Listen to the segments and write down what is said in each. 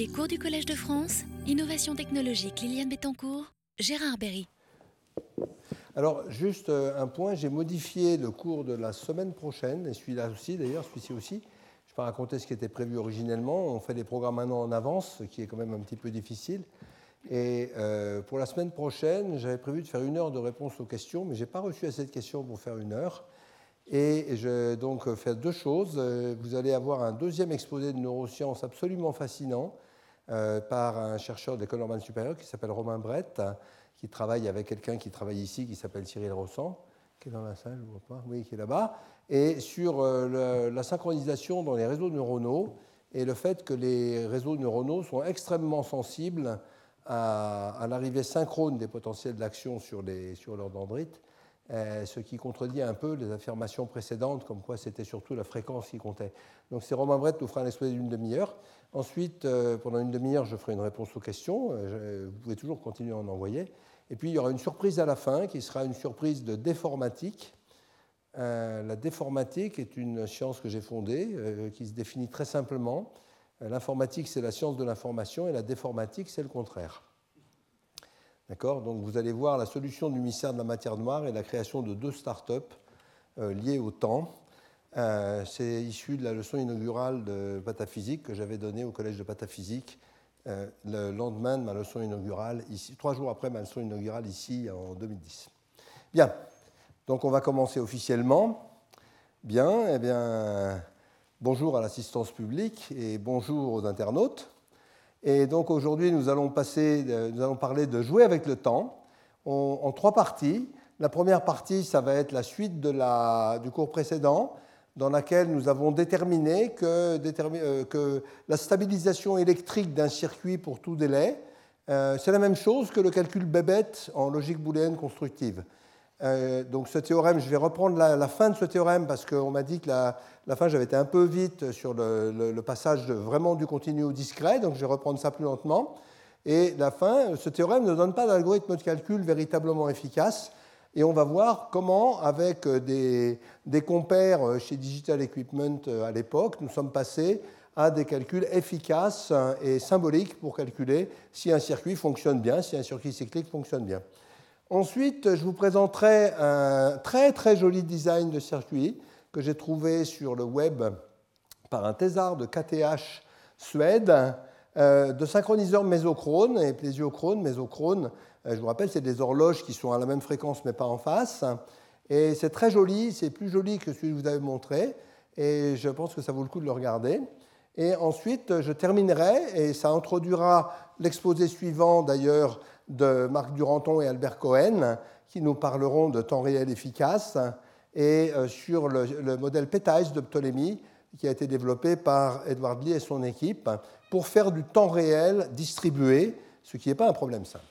Les cours du Collège de France, Innovation technologique Liliane Bettencourt, Gérard Berry. Alors, juste euh, un point, j'ai modifié le cours de la semaine prochaine, et celui-là aussi d'ailleurs, celui-ci aussi. Je vais raconter ce qui était prévu originellement. On fait des programmes un an en avance, ce qui est quand même un petit peu difficile. Et euh, pour la semaine prochaine, j'avais prévu de faire une heure de réponse aux questions, mais je n'ai pas reçu assez de questions pour faire une heure. Et je vais donc faire deux choses. Euh, vous allez avoir un deuxième exposé de neurosciences absolument fascinant euh, par un chercheur de l'école normale supérieure qui s'appelle Romain Brett, qui travaille avec quelqu'un qui travaille ici, qui s'appelle Cyril Rossan, qui est dans la salle, je vois pas, oui, qui est là-bas, et sur euh, la synchronisation dans les réseaux neuronaux et le fait que les réseaux neuronaux sont extrêmement sensibles à, l'arrivée synchrone des potentiels d'action sur, sur leurs dendrites ce qui contredit un peu les affirmations précédentes, comme quoi c'était surtout la fréquence qui comptait. Donc c'est Romain Brett nous fera un exposé d'une demi-heure. Ensuite, euh, pendant une demi-heure, je ferai une réponse aux questions. Euh, vous pouvez toujours continuer à en envoyer. Et puis il y aura une surprise à la fin, qui sera une surprise de déformatique. la déformatique est une science que j'ai fondée, qui se définit très simplement. L'informatique, c'est la science de l'information, et la déformatique, c'est le contraire. Donc vous allez voir la solution du mystère de la matière noire et la création de deux start-up euh, liées au temps. Euh, c'est issu de la leçon inaugurale de pataphysique que j'avais donnée au collège de pataphysique euh, le lendemain de ma leçon inaugurale, ici, trois jours après ma leçon inaugurale ici en 2010. Bien, donc on va commencer officiellement. Bien, eh bien, bonjour à l'assistance publique et bonjour aux internautes. Et donc aujourd'hui, nous, allons passer, nous allons parler de jouer avec le temps en, trois parties. La première partie, ça va être la suite de la, du cours précédent, dans laquelle nous avons déterminé que, euh, que la stabilisation électrique d'un circuit pour tout délai, euh, c'est la même chose que le calcul Bébête en logique booléenne constructive. Euh, donc ce théorème, je vais reprendre la, fin de ce théorème parce qu'on m'a dit que la, fin, j'avais été un peu vite sur le, passage vraiment du continu au discret, donc je vais reprendre ça plus lentement. Et la fin, ce théorème ne donne pas d'algorithme de calcul véritablement efficace. Et on va voir comment, avec des, des compères chez Digital Equipment euh, à l'époque, nous sommes passés à des calculs efficaces et symboliques pour calculer si un circuit fonctionne bien, si un circuit cyclique fonctionne bien. Ensuite, je vous présenterai un très très joli design de circuit que j'ai trouvé sur le web par un thésard de KTH Suède, euh, de synchroniseurs mésochrones et plésiochrones. Mésochrones, euh, je vous rappelle, c'est des horloges qui sont à la même fréquence mais pas en face. Et c'est très joli, c'est plus joli que celui que je vous avais montré, et je pense que ça vaut le coup de le regarder. Et ensuite, je terminerai, et ça introduira l'exposé suivant d'ailleurs de Marc Duranton et Albert Cohen, qui nous parleront de temps réel efficace et euh, sur le, modèle PETAIS de Ptolémée, qui a été développé par Edward Lee et son équipe, pour faire du temps réel distribué, ce qui n'est pas un problème simple.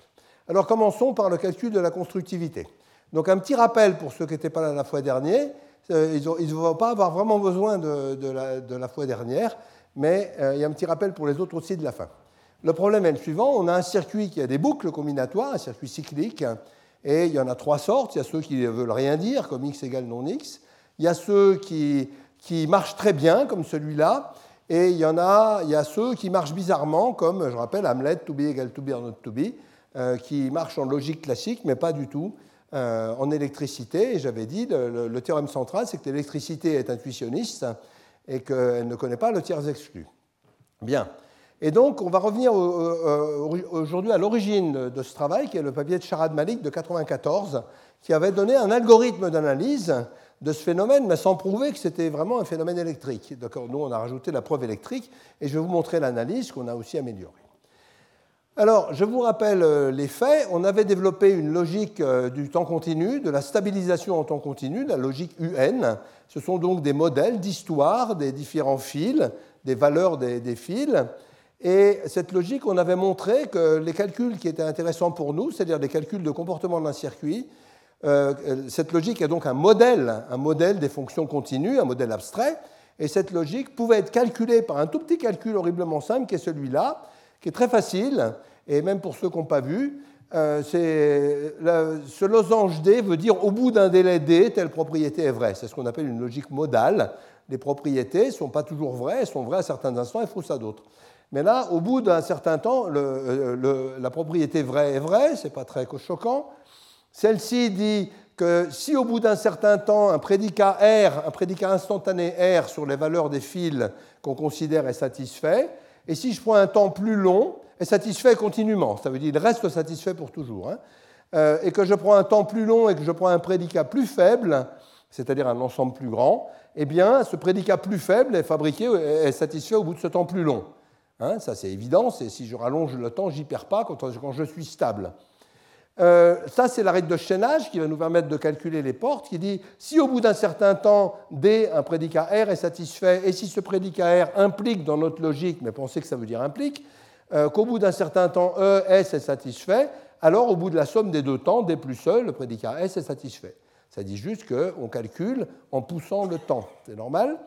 Alors commençons par le calcul de la constructivité. Donc un petit rappel pour ceux qui n'étaient pas là la fois dernière, euh, ils ne vont pas avoir vraiment besoin de, la, fois dernière, mais euh, il y a un petit rappel pour les autres aussi de la fin. Le problème est le suivant, on a un circuit qui a des boucles combinatoires, un circuit cyclique, et il y en a trois sortes. Il y a ceux qui ne veulent rien dire, comme x égale non x. Il y a ceux qui, qui marchent très bien, comme celui-là. Et il y en a, il y a ceux qui marchent bizarrement, comme je rappelle Hamlet, to be égale to be or not to be, euh, qui marchent en logique classique, mais pas du tout euh, en électricité. Et j'avais dit, le, le, théorème central, c'est que l'électricité est intuitionniste et qu'elle ne connaît pas le tiers exclu. Bien. Et donc, on va revenir aujourd'hui à l'origine de ce travail, qui est le papier de Sharad Malik de 1994, qui avait donné un algorithme d'analyse de ce phénomène, mais sans prouver que c'était vraiment un phénomène électrique. Nous, on a rajouté la preuve électrique, et je vais vous montrer l'analyse qu'on a aussi améliorée. Alors, je vous rappelle euh, les faits. On avait développé une logique euh, du temps continu, de la stabilisation en temps continu, la logique UN. Ce sont donc des modèles d'histoire des différents fils, des valeurs des fils. Et cette logique, on avait montré que les calculs qui étaient intéressants pour nous, c'est-à-dire les calculs de comportement d'un circuit, euh, cette logique est donc un modèle, un modèle des fonctions continues, un modèle abstrait, et cette logique pouvait être calculée par un tout petit calcul horriblement simple qui est celui-là, qui est très facile, et même pour ceux qui n'ont pas vu, euh, ce losange D veut dire au bout d'un délai D, telle propriété est vraie. C'est ce qu'on appelle une logique modale. Les propriétés ne sont pas toujours vraies, elles sont vraies à certains instants et fausses à d'autres. Mais là, au bout d'un certain temps, la propriété vraie est vraie, ce n'est pas très choquant. Celle-ci dit que si au bout d'un certain temps, un prédicat R, un prédicat instantané R sur les valeurs des fils qu'on considère est satisfait, et si je prends un temps plus long, est satisfait continuellement, ça veut dire qu'il reste satisfait pour toujours, hein, euh, et que je prends un temps plus long et que je prends un prédicat plus faible, c'est-à-dire un ensemble plus grand, eh bien, ce prédicat plus faible est fabriqué, est satisfait au bout de ce temps plus long. Hein, ça, c'est évident. Si je rallonge le temps, j'y perds pas quand, je suis stable. Euh, ça, c'est la règle de chaînage qui va nous permettre de calculer les portes, qui dit si au bout d'un certain temps, D, un prédicat R est satisfait, et si ce prédicat R implique dans notre logique, mais pensez que ça veut dire implique, euh, qu'au bout d'un certain temps, E, S est satisfait, alors au bout de la somme des deux temps, D plus E, le prédicat S est satisfait. Ça dit juste qu'on calcule en poussant le temps. C'est normal?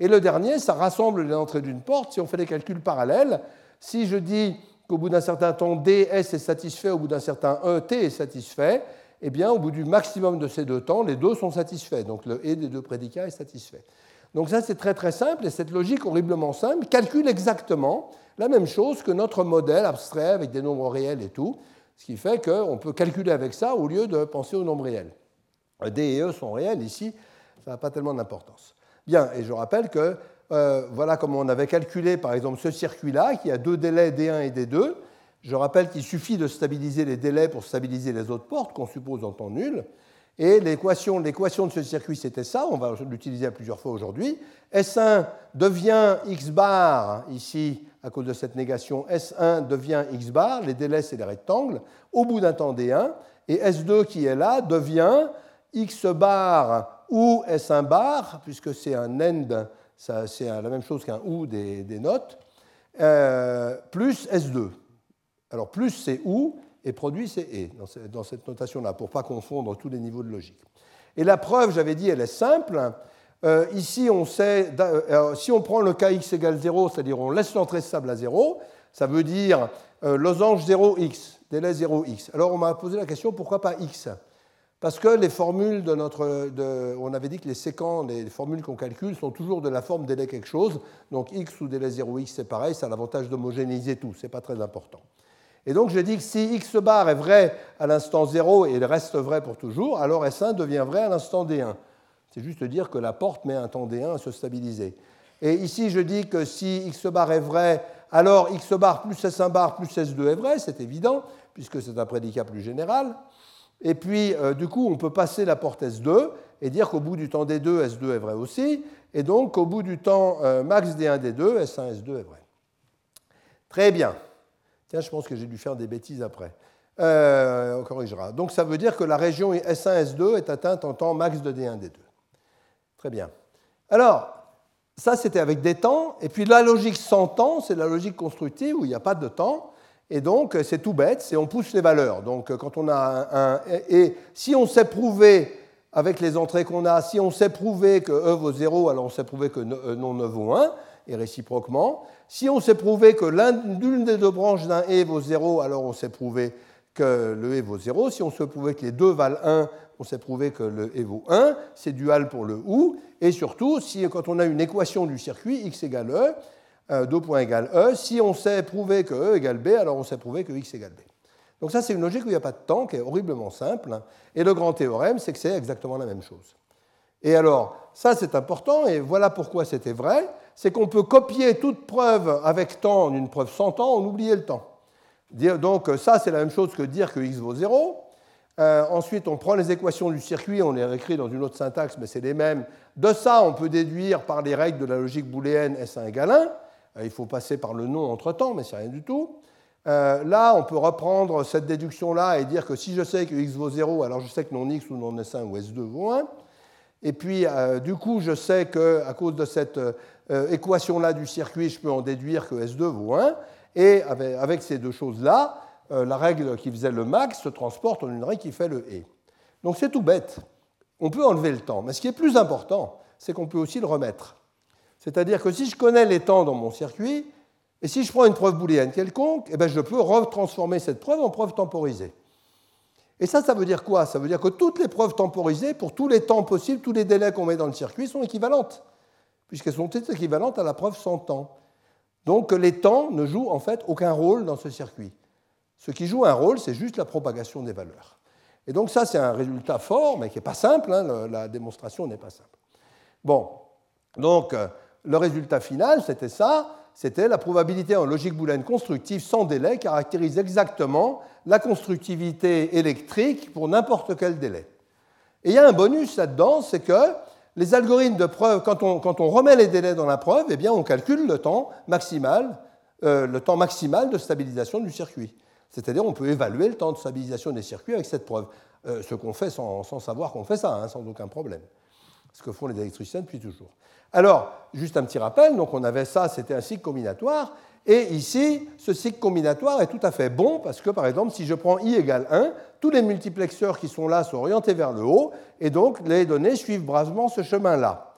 Et le dernier, ça rassemble les entrées d'une porte. Si on fait des calculs parallèles, si je dis qu'au bout d'un certain temps ds est satisfait, au bout d'un certain e t est satisfait, eh bien, au bout du maximum de ces deux temps, les deux sont satisfaits. Donc le et des deux prédicats est satisfait. Donc ça, c'est très très simple, et cette logique horriblement simple calcule exactement la même chose que notre modèle abstrait avec des nombres réels et tout, ce qui fait qu'on peut calculer avec ça au lieu de penser aux nombres réels. D et E sont réels ici, ça n'a pas tellement d'importance. Bien, et je rappelle que euh, voilà comment on avait calculé par exemple ce circuit-là, qui a deux délais D1 et D2. Je rappelle qu'il suffit de stabiliser les délais pour stabiliser les autres portes, qu'on suppose en temps nul. Et l'équation, de ce circuit, c'était ça, on va l'utiliser à plusieurs fois aujourd'hui. S1 devient x bar, ici, à cause de cette négation, S1 devient x bar, les délais, c'est les rectangles, au bout d'un temps D1, et S2 qui est là devient x bar ou S1 bar, puisque c'est un end, c'est la même chose qu'un ou des, notes, euh, plus S2. Alors plus c'est ou et produit c'est et dans cette notation-là, pour ne pas confondre tous les niveaux de logique. Et la preuve, j'avais dit, elle est simple. Euh, ici, on sait, euh, si on prend le cas x égale 0, c'est-à-dire on laisse l'entrée stable à 0, ça veut dire losange 0x, délai 0x. Alors on m'a posé la question, pourquoi pas x? Parce que les formules de notre. on avait dit que les séquents, les formules qu'on calcule, sont toujours de la forme délai quelque chose. Donc x ou délai 0x, c'est pareil, ça a l'avantage d'homogénéiser tout, ce n'est pas très important. Et donc j'ai dit que si x bar est vrai à l'instant 0 et il reste vrai pour toujours, alors S1 devient vrai à l'instant D1. C'est juste dire que la porte met un temps D1 à se stabiliser. Et ici je dis que si x bar est vrai, alors x bar plus S1 bar plus S2 est vrai, c'est évident, puisque c'est un prédicat plus général. Et puis, euh, du coup, on peut passer la porte S2 et dire qu'au bout du temps D2, S2 est vrai aussi. Et donc, au bout du temps euh, max D1, D2, S1, S2 est vrai. Très bien. Tiens, je pense que j'ai dû faire des bêtises après. Euh, on corrigera. Donc, ça veut dire que la région S1, S2 est atteinte en temps max de D1, D2. Très bien. Alors, ça, c'était avec des temps. Et puis, la logique sans temps, c'est la logique constructive où il n'y a pas de temps. Et donc, c'est tout bête, c'est on pousse les valeurs. Donc, quand on a un, et si on sait prouver avec les entrées qu'on a, si on sait prouver que E vaut 0, alors on sait prouver que euh, non E vaut 1, et réciproquement. Si on sait prouver que l'une des deux branches d'un E vaut 0, alors on sait prouver que le E vaut 0. Si on sait prouver que les deux valent 1, on sait prouver que le E vaut 1. C'est dual pour le OU. Et surtout, si, quand on a une équation du circuit, x égale E, 2 euh, points égale E. Si on sait prouver que E égale B, alors on sait prouver que X égale B. Donc ça, c'est une logique où il n'y a pas de temps, qui est horriblement simple. Et le grand théorème, c'est que c'est exactement la même chose. Et alors, ça c'est important, et voilà pourquoi c'était vrai, c'est qu'on peut copier toute preuve avec temps en une preuve sans temps, on oublie le temps. Donc ça, c'est la même chose que dire que x vaut 0. Euh, ensuite, on prend les équations du circuit, on les réécrit dans une autre syntaxe, mais c'est les mêmes. De ça, on peut déduire par les règles de la logique booléenne S1 égale 1. Euh, il faut passer par le nom entre-temps, mais c'est rien du tout. Euh, là, on peut reprendre cette déduction-là et dire que si je sais que x vaut 0, alors je sais que non x ou non s1 ou s2 vaut 1. Et puis, euh, du coup, je sais qu'à cause de cette équation-là du circuit, je peux en déduire que S2 vaut 1. Et avec, ces deux choses-là, la règle qui faisait le max se transporte en une règle qui fait le et. Donc c'est tout bête. On peut enlever le temps. Mais ce qui est plus important, c'est qu'on peut aussi le remettre. C'est-à-dire que si je connais les temps dans mon circuit, et si je prends une preuve booléenne quelconque, eh bien je peux retransformer cette preuve en preuve temporisée. Et ça, ça veut dire quoi? Ça veut dire que toutes les preuves temporisées, pour tous les temps possibles, tous les délais qu'on met dans le circuit, sont équivalentes, puisqu'elles sont toutes équivalentes à la preuve sans temps. Donc les temps ne jouent en fait aucun rôle dans ce circuit. Ce qui joue un rôle, c'est juste la propagation des valeurs. Et donc ça, c'est un résultat fort, mais qui n'est pas simple. Hein, la démonstration n'est pas simple. Bon, donc euh, le résultat final, c'était ça. C'était la probabilité en logique booléenne constructive sans délai caractérise exactement la constructivité électrique pour n'importe quel délai. Et il y a un bonus là-dedans, c'est que les algorithmes de preuve, quand on, remet les délais dans la preuve, eh bien, on calcule le temps maximal, euh, le temps maximal de stabilisation du circuit. C'est-à-dire, on peut évaluer le temps de stabilisation des circuits avec cette preuve. Euh, ce qu'on fait sans, savoir qu'on fait ça, hein, sans aucun problème. Ce que font les électriciens depuis toujours. Alors, juste un petit rappel, donc on avait ça, c'était un cycle combinatoire, et ici, ce cycle combinatoire est tout à fait bon parce que, par exemple, si je prends i égale 1, tous les multiplexeurs qui sont là sont orientés vers le haut, et donc les données suivent bravement ce chemin-là.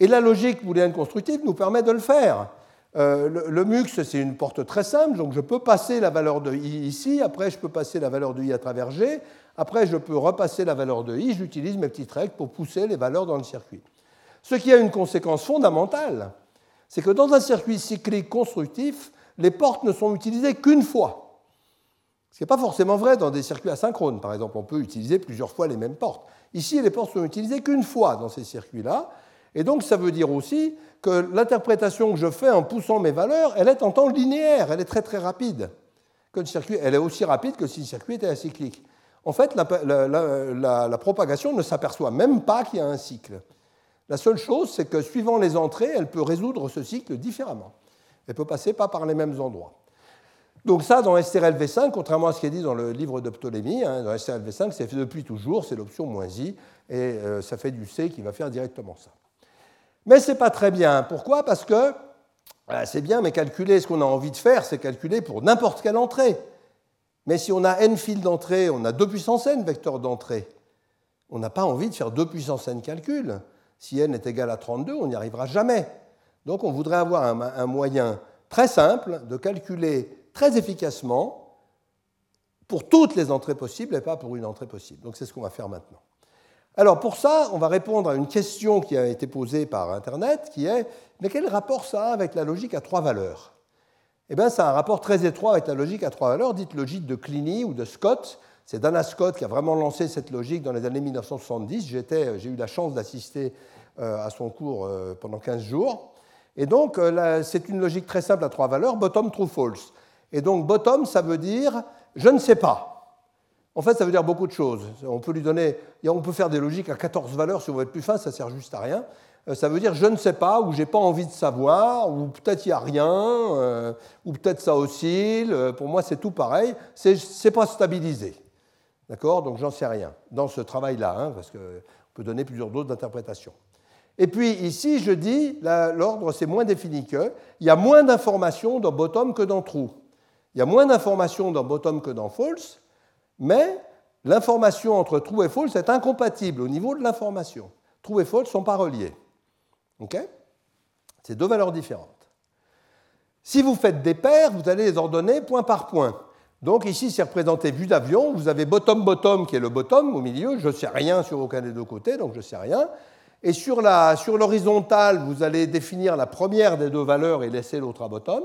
Et la logique booléenne constructive nous permet de le faire. Euh, le, MUX, c'est une porte très simple, donc je peux passer la valeur de i ici, après je peux passer la valeur de i à travers g, après je peux repasser la valeur de i, j'utilise mes petites règles pour pousser les valeurs dans le circuit. Ce qui a une conséquence fondamentale, c'est que dans un circuit cyclique constructif, les portes ne sont utilisées qu'une fois. Ce n'est pas forcément vrai dans des circuits asynchrones. Par exemple, on peut utiliser plusieurs fois les mêmes portes. Ici, les portes sont utilisées qu'une fois dans ces circuits-là. Et donc, ça veut dire aussi que l'interprétation que je fais en poussant mes valeurs, elle est en temps linéaire, elle est très très rapide. Que le circuit, elle est aussi rapide que si le circuit était acyclique. En fait, la, propagation ne s'aperçoit même pas qu'il y a un cycle. La seule chose, c'est que suivant les entrées, elle peut résoudre ce cycle différemment. Elle peut passer pas par les mêmes endroits. Donc ça, dans STRLV5, contrairement à ce qui est dit dans le livre de Ptolémée, hein, dans STRLV5, c'est fait depuis toujours, c'est l'option moins i, et euh, ça fait du C qui va faire directement ça. Mais ce n'est pas très bien. Pourquoi? Parce que euh, c'est bien, mais calculer ce qu'on a envie de faire, c'est calculer pour n'importe quelle entrée. Mais si on a n fils d'entrée, on a 2 puissance n vecteurs d'entrée. On n'a pas envie de faire 2 puissance n calculs si n est égal à 32, on n'y arrivera jamais. Donc on voudrait avoir un, moyen très simple de calculer très efficacement pour toutes les entrées possibles et pas pour une entrée possible. Donc c'est ce qu'on va faire maintenant. Alors pour ça, on va répondre à une question qui a été posée par Internet, qui est mais quel rapport ça a avec la logique à trois valeurs? Eh bien, ça a un rapport très étroit avec la logique à trois valeurs, dite logique de Clini ou de Scott. C'est Dana Scott qui a vraiment lancé cette logique dans les années 1970. J'ai eu la chance d'assister euh, à son cours euh, pendant 15 jours. Et donc, euh, c'est une logique très simple à trois valeurs, bottom, true, false. Et donc, bottom, ça veut dire je ne sais pas. En fait, ça veut dire beaucoup de choses. On peut lui donner, on peut faire des logiques à 14 valeurs si on veut être plus fin, ça sert juste à rien. Ça veut dire je ne sais pas, ou j'ai pas envie de savoir, ou peut-être il n'y a rien, ou peut-être ça oscille. Pour moi, c'est tout pareil. C'est pas stabilisé. D'accord? Donc, j'en sais rien dans ce travail-là, hein, parce qu'on peut donner plusieurs d'autres d'interprétation. Et puis ici, je dis, l'ordre c'est moins défini que, il y a moins d'informations dans bottom que dans true. Il y a moins d'informations dans bottom que dans false, mais l'information entre true et false est incompatible au niveau de l'information. True et false ne sont pas reliés. OK? C'est deux valeurs différentes. Si vous faites des paires, vous allez les ordonner point par point. Donc ici, c'est représenté vue d'avion. Vous avez bottom-bottom qui est le bottom au milieu. Je ne sais rien sur aucun des deux côtés, donc je ne sais rien. Et sur l'horizontale, vous allez définir la première des deux valeurs et laisser l'autre à bottom.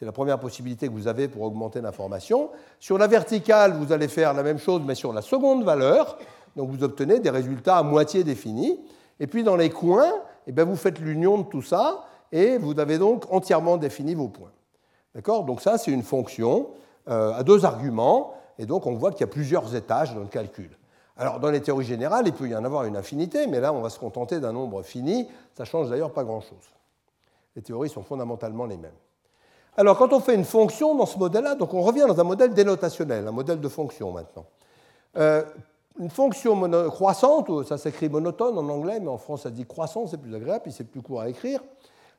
C'est la première possibilité que vous avez pour augmenter l'information. Sur la verticale, vous allez faire la même chose, mais sur la seconde valeur. Donc vous obtenez des résultats à moitié définis. Et puis dans les coins, eh bien, vous faites l'union de tout ça et vous avez donc entièrement défini vos points. D'accord? Donc ça, c'est une fonction euh, à deux arguments. Et donc on voit qu'il y a plusieurs étages dans le calcul. Alors, dans les théories générales, il peut y en avoir une infinité, mais là, on va se contenter d'un nombre fini. Ça ne change d'ailleurs pas grand-chose. Les théories sont fondamentalement les mêmes. Alors, quand on fait une fonction dans ce modèle-là, donc on revient dans un modèle dénotationnel, un modèle de fonction maintenant. Euh, une fonction croissante, ça s'écrit monotone en anglais, mais en France ça dit croissant, c'est plus agréable, puis c'est plus court à écrire.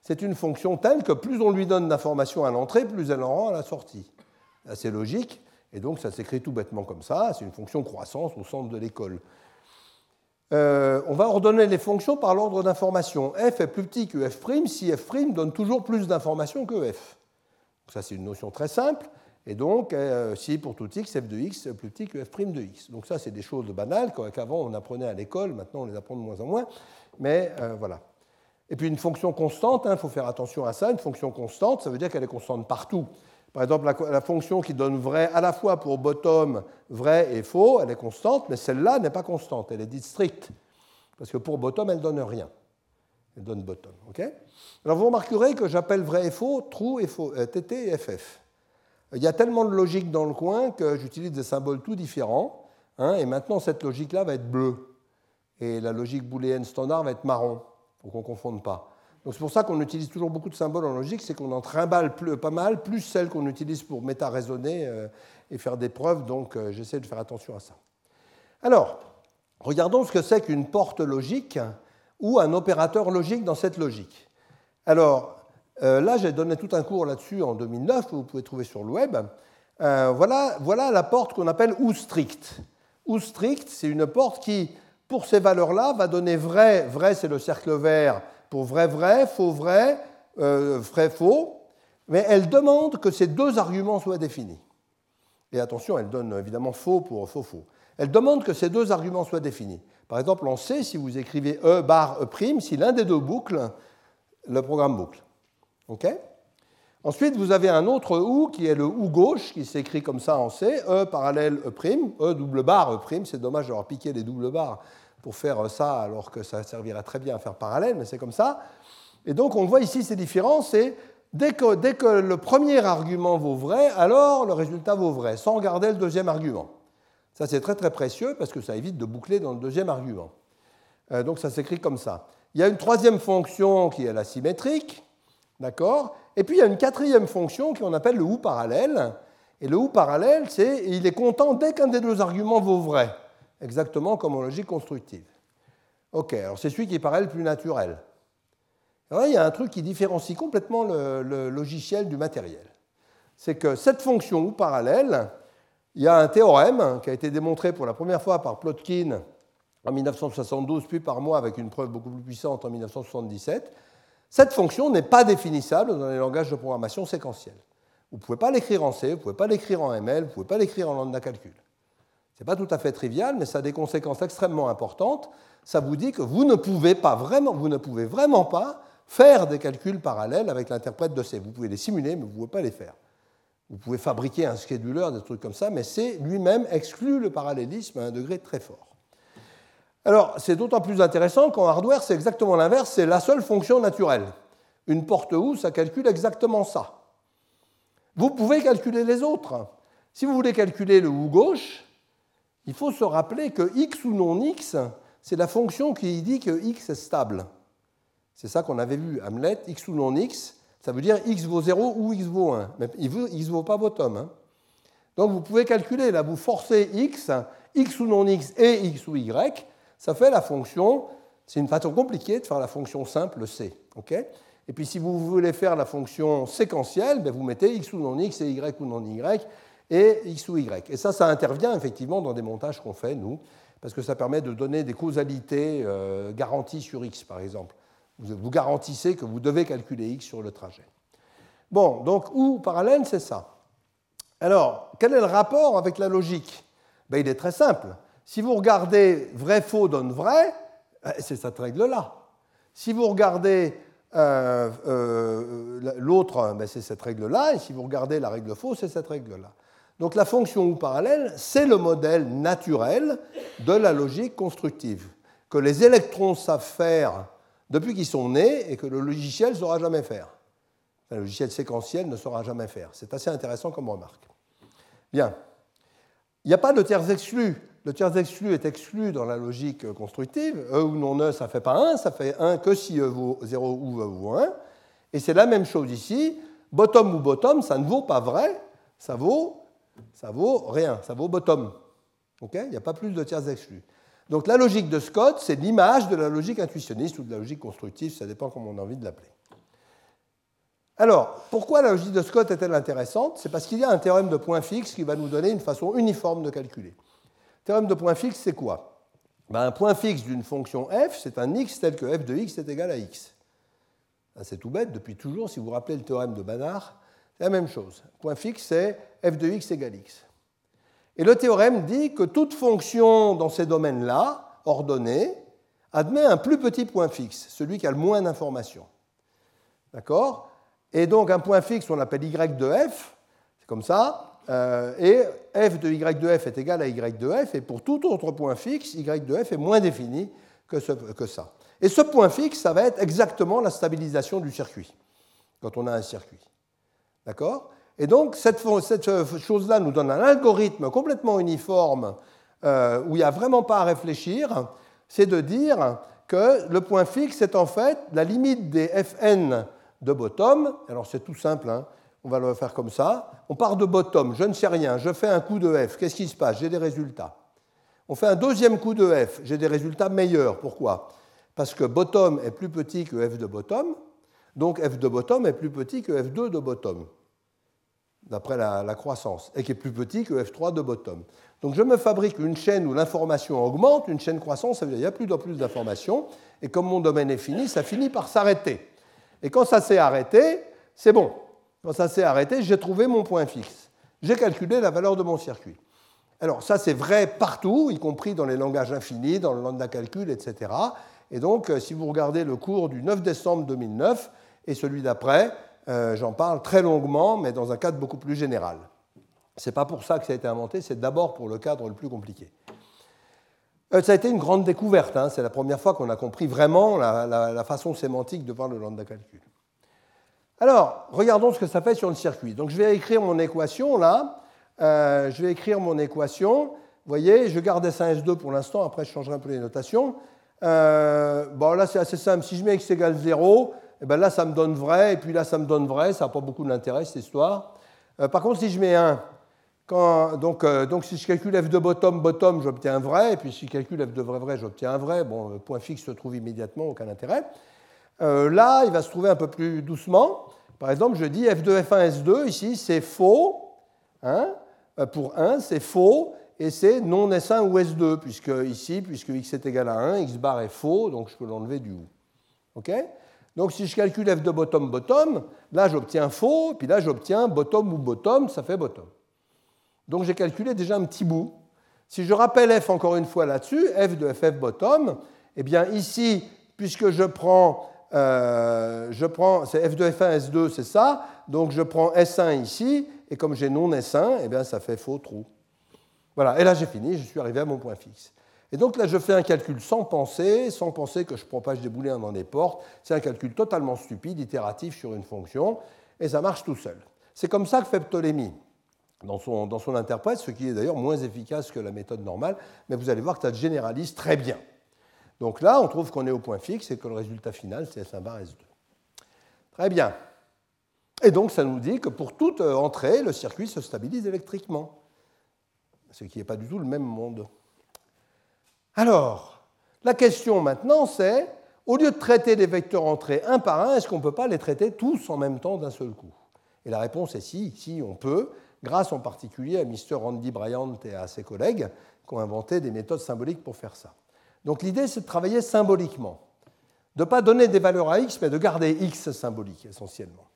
C'est une fonction telle que plus on lui donne d'informations à l'entrée, plus elle en rend à la sortie. C'est logique. Et donc ça s'écrit tout bêtement comme ça, c'est une fonction croissance au centre de l'école. Euh, on va ordonner les fonctions par l'ordre d'information. f est plus petit que f' si f' donne toujours plus d'informations que f. Ça c'est une notion très simple. Et donc, euh, si pour tout x, f de x est plus petit que f' de x. Donc ça, c'est des choses banales qu'avant on apprenait à l'école, maintenant on les apprend de moins en moins. Mais euh, voilà. Et puis une fonction constante, il hein, faut faire attention à ça, une fonction constante, ça veut dire qu'elle est constante partout. Par exemple, la, fonction qui donne vrai à la fois pour bottom, vrai et faux, elle est constante, mais celle-là n'est pas constante, elle est dite stricte. Parce que pour bottom, elle ne donne rien. Elle donne bottom. Alors vous remarquerez que j'appelle vrai et faux, true et faux, euh, TT et FF. Il y a tellement de logique dans le coin que j'utilise des symboles tout différents. Hein, et maintenant, cette logique-là va être bleue. Et la logique booléenne standard va être marron, pour qu'on ne confonde pas. Donc c'est pour ça qu'on utilise toujours beaucoup de symboles en logique, c'est qu'on en trimballe pas mal, plus celles qu'on utilise pour méta-raisonner euh, et faire des preuves, donc euh, j'essaie de faire attention à ça. Alors, regardons ce que c'est qu'une porte logique ou un opérateur logique dans cette logique. Alors, euh, là, j'ai donné tout un cours là-dessus en 2009, que vous pouvez trouver sur le web. voilà, voilà la porte qu'on appelle ou strict. Ou strict, c'est une porte qui, pour ces valeurs-là, va donner vrai, vrai c'est le cercle vert, pour vrai, vrai, faux, vrai, euh, vrai, faux, mais elle demande que ces deux arguments soient définis. Et attention, elle donne évidemment faux pour faux, faux. Elle demande que ces deux arguments soient définis. Par exemple, on sait si vous écrivez E bar E', si l'un des deux boucle, le programme boucle. Ensuite, vous avez un autre OU qui est le OU gauche, qui s'écrit comme ça en C, E parallèle E', E double bar E', c'est dommage d'avoir piqué les doubles barres pour faire ça alors que ça servirait très bien à faire parallèle, mais c'est comme ça. Et donc on voit ici ces différences, et dès que, dès que le premier argument vaut vrai, alors le résultat vaut vrai, sans regarder le deuxième argument. Ça c'est très très précieux parce que ça évite de boucler dans le deuxième argument. Euh, donc ça s'écrit comme ça. Il y a une troisième fonction qui est la symétrique, d'accord? Et puis il y a une quatrième fonction qu'on appelle le ou parallèle. Et le ou parallèle, c'est il est content dès qu'un des deux arguments vaut vrai exactement comme en logique constructive. Ok, alors c'est celui qui paraît le plus naturel. Alors là, il y a un truc qui différencie complètement le, logiciel du matériel. C'est que cette fonction ou parallèle, il y a un théorème qui a été démontré pour la première fois par Plotkin en 1972, puis par moi avec une preuve beaucoup plus puissante en 1977. Cette fonction n'est pas définissable dans les langages de programmation séquentielle. Vous ne pouvez pas l'écrire en C, vous ne pouvez pas l'écrire en ML, vous ne pouvez pas l'écrire en lambda calcul. Ce n'est pas tout à fait trivial, mais ça a des conséquences extrêmement importantes. Ça vous dit que vous ne pouvez pas vraiment, vous ne pouvez vraiment pas faire des calculs parallèles avec l'interprète de C. Vous pouvez les simuler, mais vous ne pouvez pas les faire. Vous pouvez fabriquer un scheduler, des trucs comme ça, mais C lui-même exclut le parallélisme à un degré très fort. Alors, c'est d'autant plus intéressant qu'en hardware, c'est exactement l'inverse, c'est la seule fonction naturelle. Une porte OU, ça calcule exactement ça. Vous pouvez calculer les autres. Si vous voulez calculer le OU gauche, il faut se rappeler que x ou non x, c'est la fonction qui dit que x est stable. C'est ça qu'on avait vu, Hamlet, x ou non x, ça veut dire x vaut 0 ou x vaut 1. Mais x vaut pas bottom. Hein. Donc vous pouvez calculer, là, vous forcez x, x ou non x et x ou y, ça fait la fonction, c'est une façon compliquée de faire la fonction simple c. et puis si vous voulez faire la fonction séquentielle, ben, vous mettez x ou non x et y ou non y, et x ou y. Et ça, ça intervient effectivement dans des montages qu'on fait, nous, parce que ça permet de donner des causalités euh, garanties sur x, par exemple. Vous, garantissez que vous devez calculer x sur le trajet. Bon, donc ou parallèle, c'est ça. Alors, quel est le rapport avec la logique? Ben, Il est très simple. Si vous regardez vrai-faux donne vrai, ben, c'est cette règle-là. Si vous regardez euh, euh, l'autre, ben, c'est cette règle-là, et si vous regardez la règle faux, c'est cette règle-là. Donc la fonction ou parallèle, c'est le modèle naturel de la logique constructive, que les électrons savent faire depuis qu'ils sont nés et que le logiciel ne saura jamais faire. Le logiciel séquentiel ne saura jamais faire. C'est assez intéressant comme remarque. Bien. Il n'y a pas de tiers exclu. Le tiers exclu est exclu dans la logique constructive. E ou non E, ça ne fait pas 1, ça fait 1 que si E vaut 0 ou E vaut 1. Et c'est la même chose ici. Bottom ou bottom, ça ne vaut pas vrai, ça vaut ça vaut rien, ça vaut bottom. Il n'y a pas plus de tiers exclus. Donc la logique de Scott, c'est l'image de la logique intuitionniste ou de la logique constructive, ça dépend comment on a envie de l'appeler. Alors, pourquoi la logique de Scott est-elle intéressante? C'est parce qu'il y a un théorème de point fixe qui va nous donner une façon uniforme de calculer. Le théorème de point fixe, c'est quoi? Ben, Un point fixe d'une fonction f, c'est un x tel que f de x est égal à x. Ben, c'est tout bête, depuis toujours, si vous vous rappelez le théorème de Banach, la même chose. Point fixe, c'est f de x égale x. Et le théorème dit que toute fonction dans ces domaines-là, ordonnée, admet un plus petit point fixe, celui qui a le moins d'informations. D'accord? Et donc un point fixe, on l'appelle y de f, c'est comme ça, euh, et f de y de f est égal à y de f, et pour tout autre point fixe, y de f est moins défini que, que ça. Et ce point fixe, ça va être exactement la stabilisation du circuit, quand on a un circuit. D'accord? Et donc, cette, chose-là nous donne un algorithme complètement uniforme euh, où il n'y a vraiment pas à réfléchir, c'est de dire que le point fixe est en fait la limite des fn de bottom. Alors, c'est tout simple, hein. on va le faire comme ça. On part de bottom, je ne sais rien, je fais un coup de f. Qu'est-ce qui se passe? J'ai des résultats. On fait un deuxième coup de f, j'ai des résultats meilleurs. Pourquoi? Parce que bottom est plus petit que f de bottom, donc f de bottom est plus petit que f2 de bottom, d'après la, croissance, et qui est plus petit que f3 de bottom. Donc je me fabrique une chaîne où l'information augmente, une chaîne croissance, ça veut dire qu'il y a plus en plus d'informations, et comme mon domaine est fini, ça finit par s'arrêter. Et quand ça s'est arrêté, c'est bon. Quand ça s'est arrêté, j'ai trouvé mon point fixe. J'ai calculé la valeur de mon circuit. Alors ça c'est vrai partout, y compris dans les langages infinis, dans le lambda calcul, etc. Et donc euh, si vous regardez le cours du 9 décembre 2009, et celui d'après, euh, j'en parle très longuement, mais dans un cadre beaucoup plus général. Ce n'est pas pour ça que ça a été inventé, c'est d'abord pour le cadre le plus compliqué. Euh, ça a été une grande découverte, hein. c'est la première fois qu'on a compris vraiment la, façon sémantique de voir le lambda calcul. Alors, regardons ce que ça fait sur le circuit. Donc je vais écrire mon équation là, euh, je vais écrire mon équation. Vous voyez, je garde S1, S2 pour l'instant, après je changerai un peu les notations. bon, là c'est assez simple, si je mets x égale 0, et eh bien là, ça me donne vrai, et puis là, ça me donne vrai, ça n'a pas beaucoup d'intérêt, cette histoire. Euh, par contre, si je mets 1, donc, euh, donc, si je calcule f de bottom, bottom, j'obtiens un vrai, et puis si je calcule f de vrai, vrai, j'obtiens un vrai. Bon, le point fixe se trouve immédiatement, aucun intérêt. Euh, là, il va se trouver un peu plus doucement. Par exemple, je dis f de f1, s2, ici, c'est faux. Hein pour 1, c'est faux, et c'est non S1 ou S2, puisque ici, puisque x est égal à 1, x bar est faux, donc je peux l'enlever du ou. OK? Donc si je calcule f de bottom bottom, là j'obtiens faux, puis là j'obtiens bottom ou bottom, ça fait bottom. Donc j'ai calculé déjà un petit bout. Si je rappelle f encore une fois là-dessus, f de ff bottom, eh bien ici, puisque je prends, euh, je prends c'est f de f1 s2, c'est ça, donc je prends s1 ici, et comme j'ai non s1, eh bien ça fait faux trou. Voilà, et là j'ai fini, je suis arrivé à mon point fixe. Et donc là, je fais un calcul sans penser, sans penser que je propage des booléens dans des portes. C'est un calcul totalement stupide, itératif sur une fonction, et ça marche tout seul. C'est comme ça que fait Ptolémée dans son, dans son interprète, ce qui est d'ailleurs moins efficace que la méthode normale, mais vous allez voir que ça généralise très bien. Donc là, on trouve qu'on est au point fixe et que le résultat final, c'est S1 bar S2. Très bien. Et donc, ça nous dit que pour toute entrée, le circuit se stabilise électriquement, ce qui n'est pas du tout le même monde. Alors, la question maintenant, c'est, au lieu de traiter les vecteurs entrés un par un, est-ce qu'on ne peut pas les traiter tous en même temps d'un seul coup? Et la réponse est si, si, on peut, grâce en particulier à Mr. Randy Bryant et à ses collègues qui ont inventé des méthodes symboliques pour faire ça. Donc l'idée, c'est de travailler symboliquement, de ne pas donner des valeurs à x, mais de garder x symbolique essentiellement.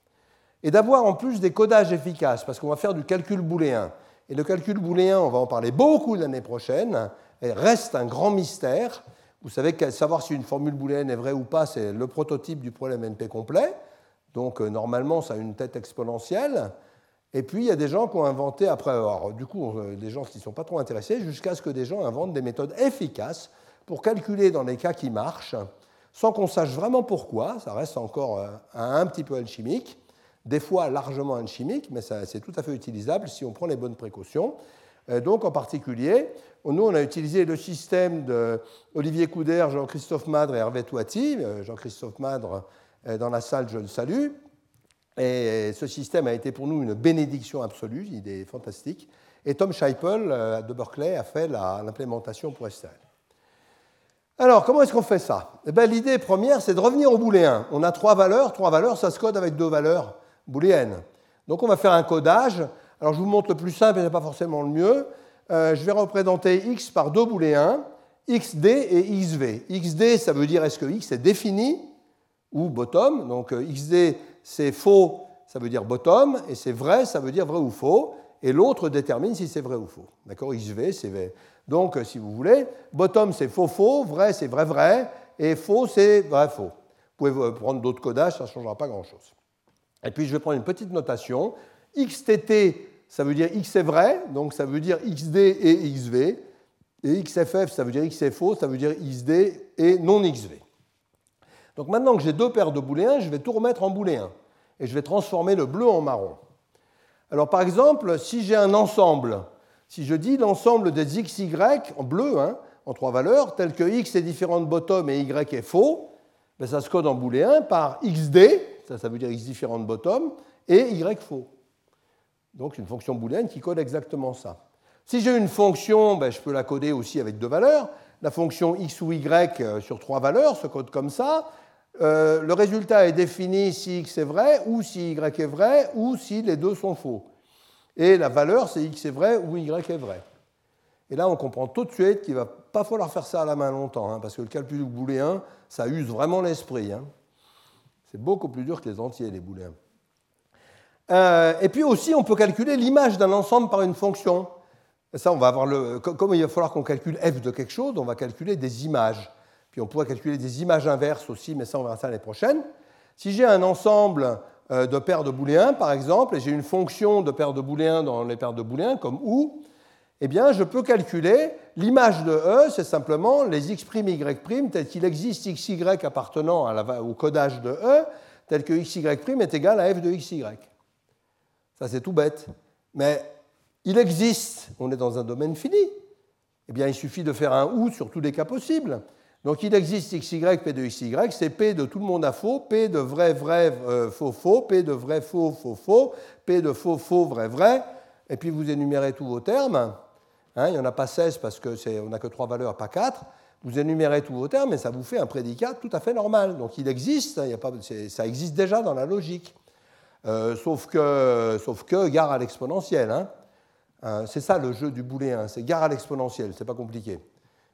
Et d'avoir en plus des codages efficaces, parce qu'on va faire du calcul booléen. Et le calcul booléen, on va en parler beaucoup l'année prochaine, reste un grand mystère. Vous savez que savoir si une formule booléenne est vraie ou pas, c'est le prototype du problème NP complet. Donc euh, normalement, ça a une tête exponentielle. Et puis il y a des gens qui ont inventé, après, alors, du coup, euh, des gens qui ne sont pas trop intéressés, jusqu'à ce que des gens inventent des méthodes efficaces pour calculer dans les cas qui marchent, sans qu'on sache vraiment pourquoi. Ça reste encore euh, un petit peu alchimique, des fois largement alchimique, mais c'est tout à fait utilisable si on prend les bonnes précautions. Donc en particulier, nous, on a utilisé le système d'Olivier Couder, Jean-Christophe Madre et Hervé Toiti. Euh, Jean-Christophe Madre est dans la salle, je le salue. Et ce système a été pour nous une bénédiction absolue, il est fantastique. Et Tom Scheipel euh, de Berkeley a fait l'implémentation pour STL. Alors, comment est-ce qu'on fait ça? Eh L'idée première, c'est de revenir au booléen. On a trois valeurs. Trois valeurs, ça se code avec deux valeurs booléennes. Donc, on va faire un codage. Alors, je vous montre le plus simple et n'est pas forcément le mieux. Euh, je vais représenter x par deux booléens, xd et xv. xd, ça veut dire est-ce que x est défini ou bottom. Donc euh, xd, c'est faux, ça veut dire bottom, et c'est vrai, ça veut dire vrai ou faux. Et l'autre détermine si c'est vrai ou faux. D'accord xv, c'est vrai. Donc, euh, si vous voulez, bottom, c'est faux, faux, vrai, c'est vrai, vrai, et faux, c'est vrai, faux. Vous pouvez prendre d'autres codages, ça ne changera pas grand-chose. Et puis je vais prendre une petite notation. XTT, ça veut dire X est vrai, donc ça veut dire XD et XV. Et XFF, ça veut dire X est faux, ça veut dire XD et non XV. Donc maintenant que j'ai deux paires de booléens, je vais tout remettre en booléen. Et je vais transformer le bleu en marron. Alors par exemple, si j'ai un ensemble, si je dis l'ensemble des XY en bleu, hein, en trois valeurs, telles que X est différent de bottom et Y est faux, ben ça se code en booléen par XD, ça, ça veut dire X différent de bottom, et Y faux. Donc une fonction booléenne qui code exactement ça. Si j'ai une fonction, ben, je peux la coder aussi avec deux valeurs. La fonction x ou y euh, sur trois valeurs se code comme ça. Euh, le résultat est défini si x est vrai, ou si y est vrai, ou si les deux sont faux. Et la valeur, c'est x est vrai ou y est vrai. Et là, on comprend tout de suite qu'il ne va pas falloir faire ça à la main longtemps, hein, parce que le calcul booléen, ça use vraiment l'esprit. Hein. C'est beaucoup plus dur que les entiers, les booléens. Euh, et puis aussi, on peut calculer l'image d'un ensemble par une fonction. ça, on va avoir le, comme il va falloir qu'on calcule f de quelque chose, on va calculer des images. Puis on pourra calculer des images inverses aussi, mais ça, on verra ça l'année prochaine. Si j'ai un ensemble euh, de paires de booléens, par exemple, et j'ai une fonction de paires de booléens dans les paires de booléens, comme ou, eh bien, je peux calculer l'image de E, c'est simplement les x', y', tel qu'il existe xy appartenant au codage de E, tel que xy' est égal à f de xy. Ça, c'est tout bête. Mais il existe, on est dans un domaine fini. Eh bien, il suffit de faire un OU sur tous les cas possibles. Donc, il existe XY, P de XY, c'est P de tout le monde à faux, P de vrai, vrai, euh, faux, faux, P de vrai, faux, faux, faux, P de faux, faux, vrai, vrai. Et puis, vous énumérez tous vos termes. Hein, il n'y en a pas 16 parce qu'on n'a que 3 valeurs, pas 4. Vous énumérez tous vos termes et ça vous fait un prédicat tout à fait normal. Donc, il existe, pas, ça existe déjà dans la logique. Euh, sauf, que, sauf que gare à l'exponentielle. Hein. Euh, c'est ça le jeu du booléen, c'est gare à l'exponentielle, c'est pas compliqué.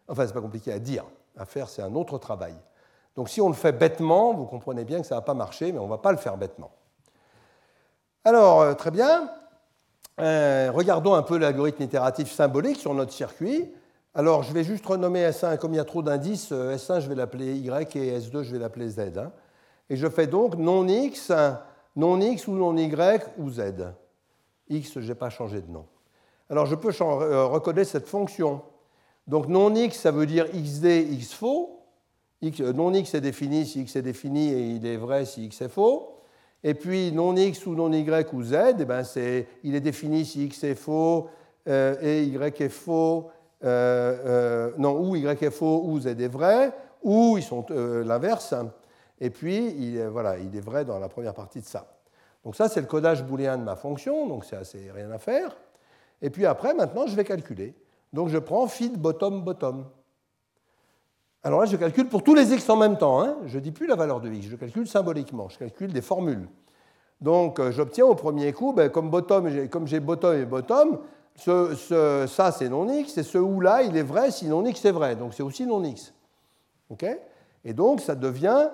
Enfin, c'est pas compliqué à dire. À faire, c'est un autre travail. Donc si on le fait bêtement, vous comprenez bien que ça ne va pas marcher, mais on ne va pas le faire bêtement. Alors, euh, très bien. regardons un peu l'algorithme itératif symbolique sur notre circuit. Alors, je vais juste renommer S1, comme il y a trop d'indices, S1, je vais l'appeler Y et S2, je vais l'appeler Z. Hein. Et je fais donc non X non x ou non y ou z. x, je n'ai pas changé de nom. Alors je peux euh, reconnaître cette fonction. Donc non x, ça veut dire xd, x faux. Euh, non x est défini si x est défini et il est vrai si x est faux. Et puis non x ou non y ou z, eh ben il est défini si x est faux euh, et y est faux, non, ou y est faux ou z est vrai, ou ils sont l'inverse. Et puis, il, voilà, il est vrai dans la première partie de ça. Donc ça, c'est le codage booléen de ma fonction, donc c'est assez rien à faire. Et puis après, maintenant, je vais calculer. Donc je prends feed bottom bottom. Alors là, je calcule pour tous les x en même temps. Hein. Je ne dis plus la valeur de x, je calcule symboliquement, je calcule des formules. Donc euh, j'obtiens au premier coup, ben, comme, bottom, comme j'ai bottom et bottom, ça c'est non x, et ce ou là, il est vrai si non x est vrai. Donc c'est aussi non x. OK? Et donc ça devient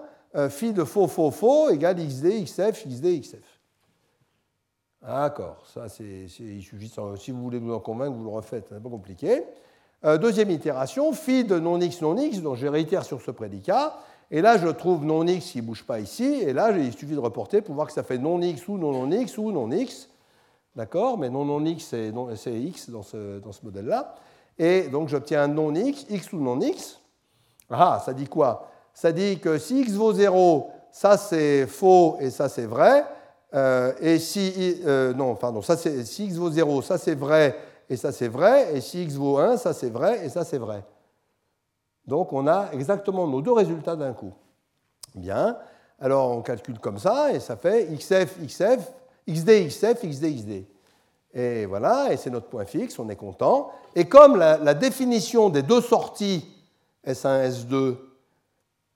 phi de faux, faux, faux égale xd, xf, xd, xf. D'accord, ça c'est, il suffit, si vous voulez vous en convaincre, vous le refaites, c'est pas compliqué. Euh, deuxième itération, phi de non x, non x, donc je réitère sur ce prédicat, et là je trouve non x qui ne bouge pas ici, et là il suffit de reporter pour voir que ça fait non x ou non non x ou non x, d'accord, mais non non x c'est, x dans ce, dans ce modèle-là, et donc j'obtiens un non x, x ou non x. Ah, ça dit quoi? Ça dit que si x vaut 0, ça c'est faux et ça c'est vrai. Euh, et si, euh, non, pardon, ça si x vaut 0, ça c'est vrai et ça c'est vrai. Et si x vaut 1, ça c'est vrai et ça c'est vrai. Donc on a exactement nos deux résultats d'un coup. Bien. Alors on calcule comme ça et ça fait xf, xf, xd, xf, xd, xd. Et voilà, et c'est notre point fixe, on est content. Et comme la, la définition des deux sorties S1, S2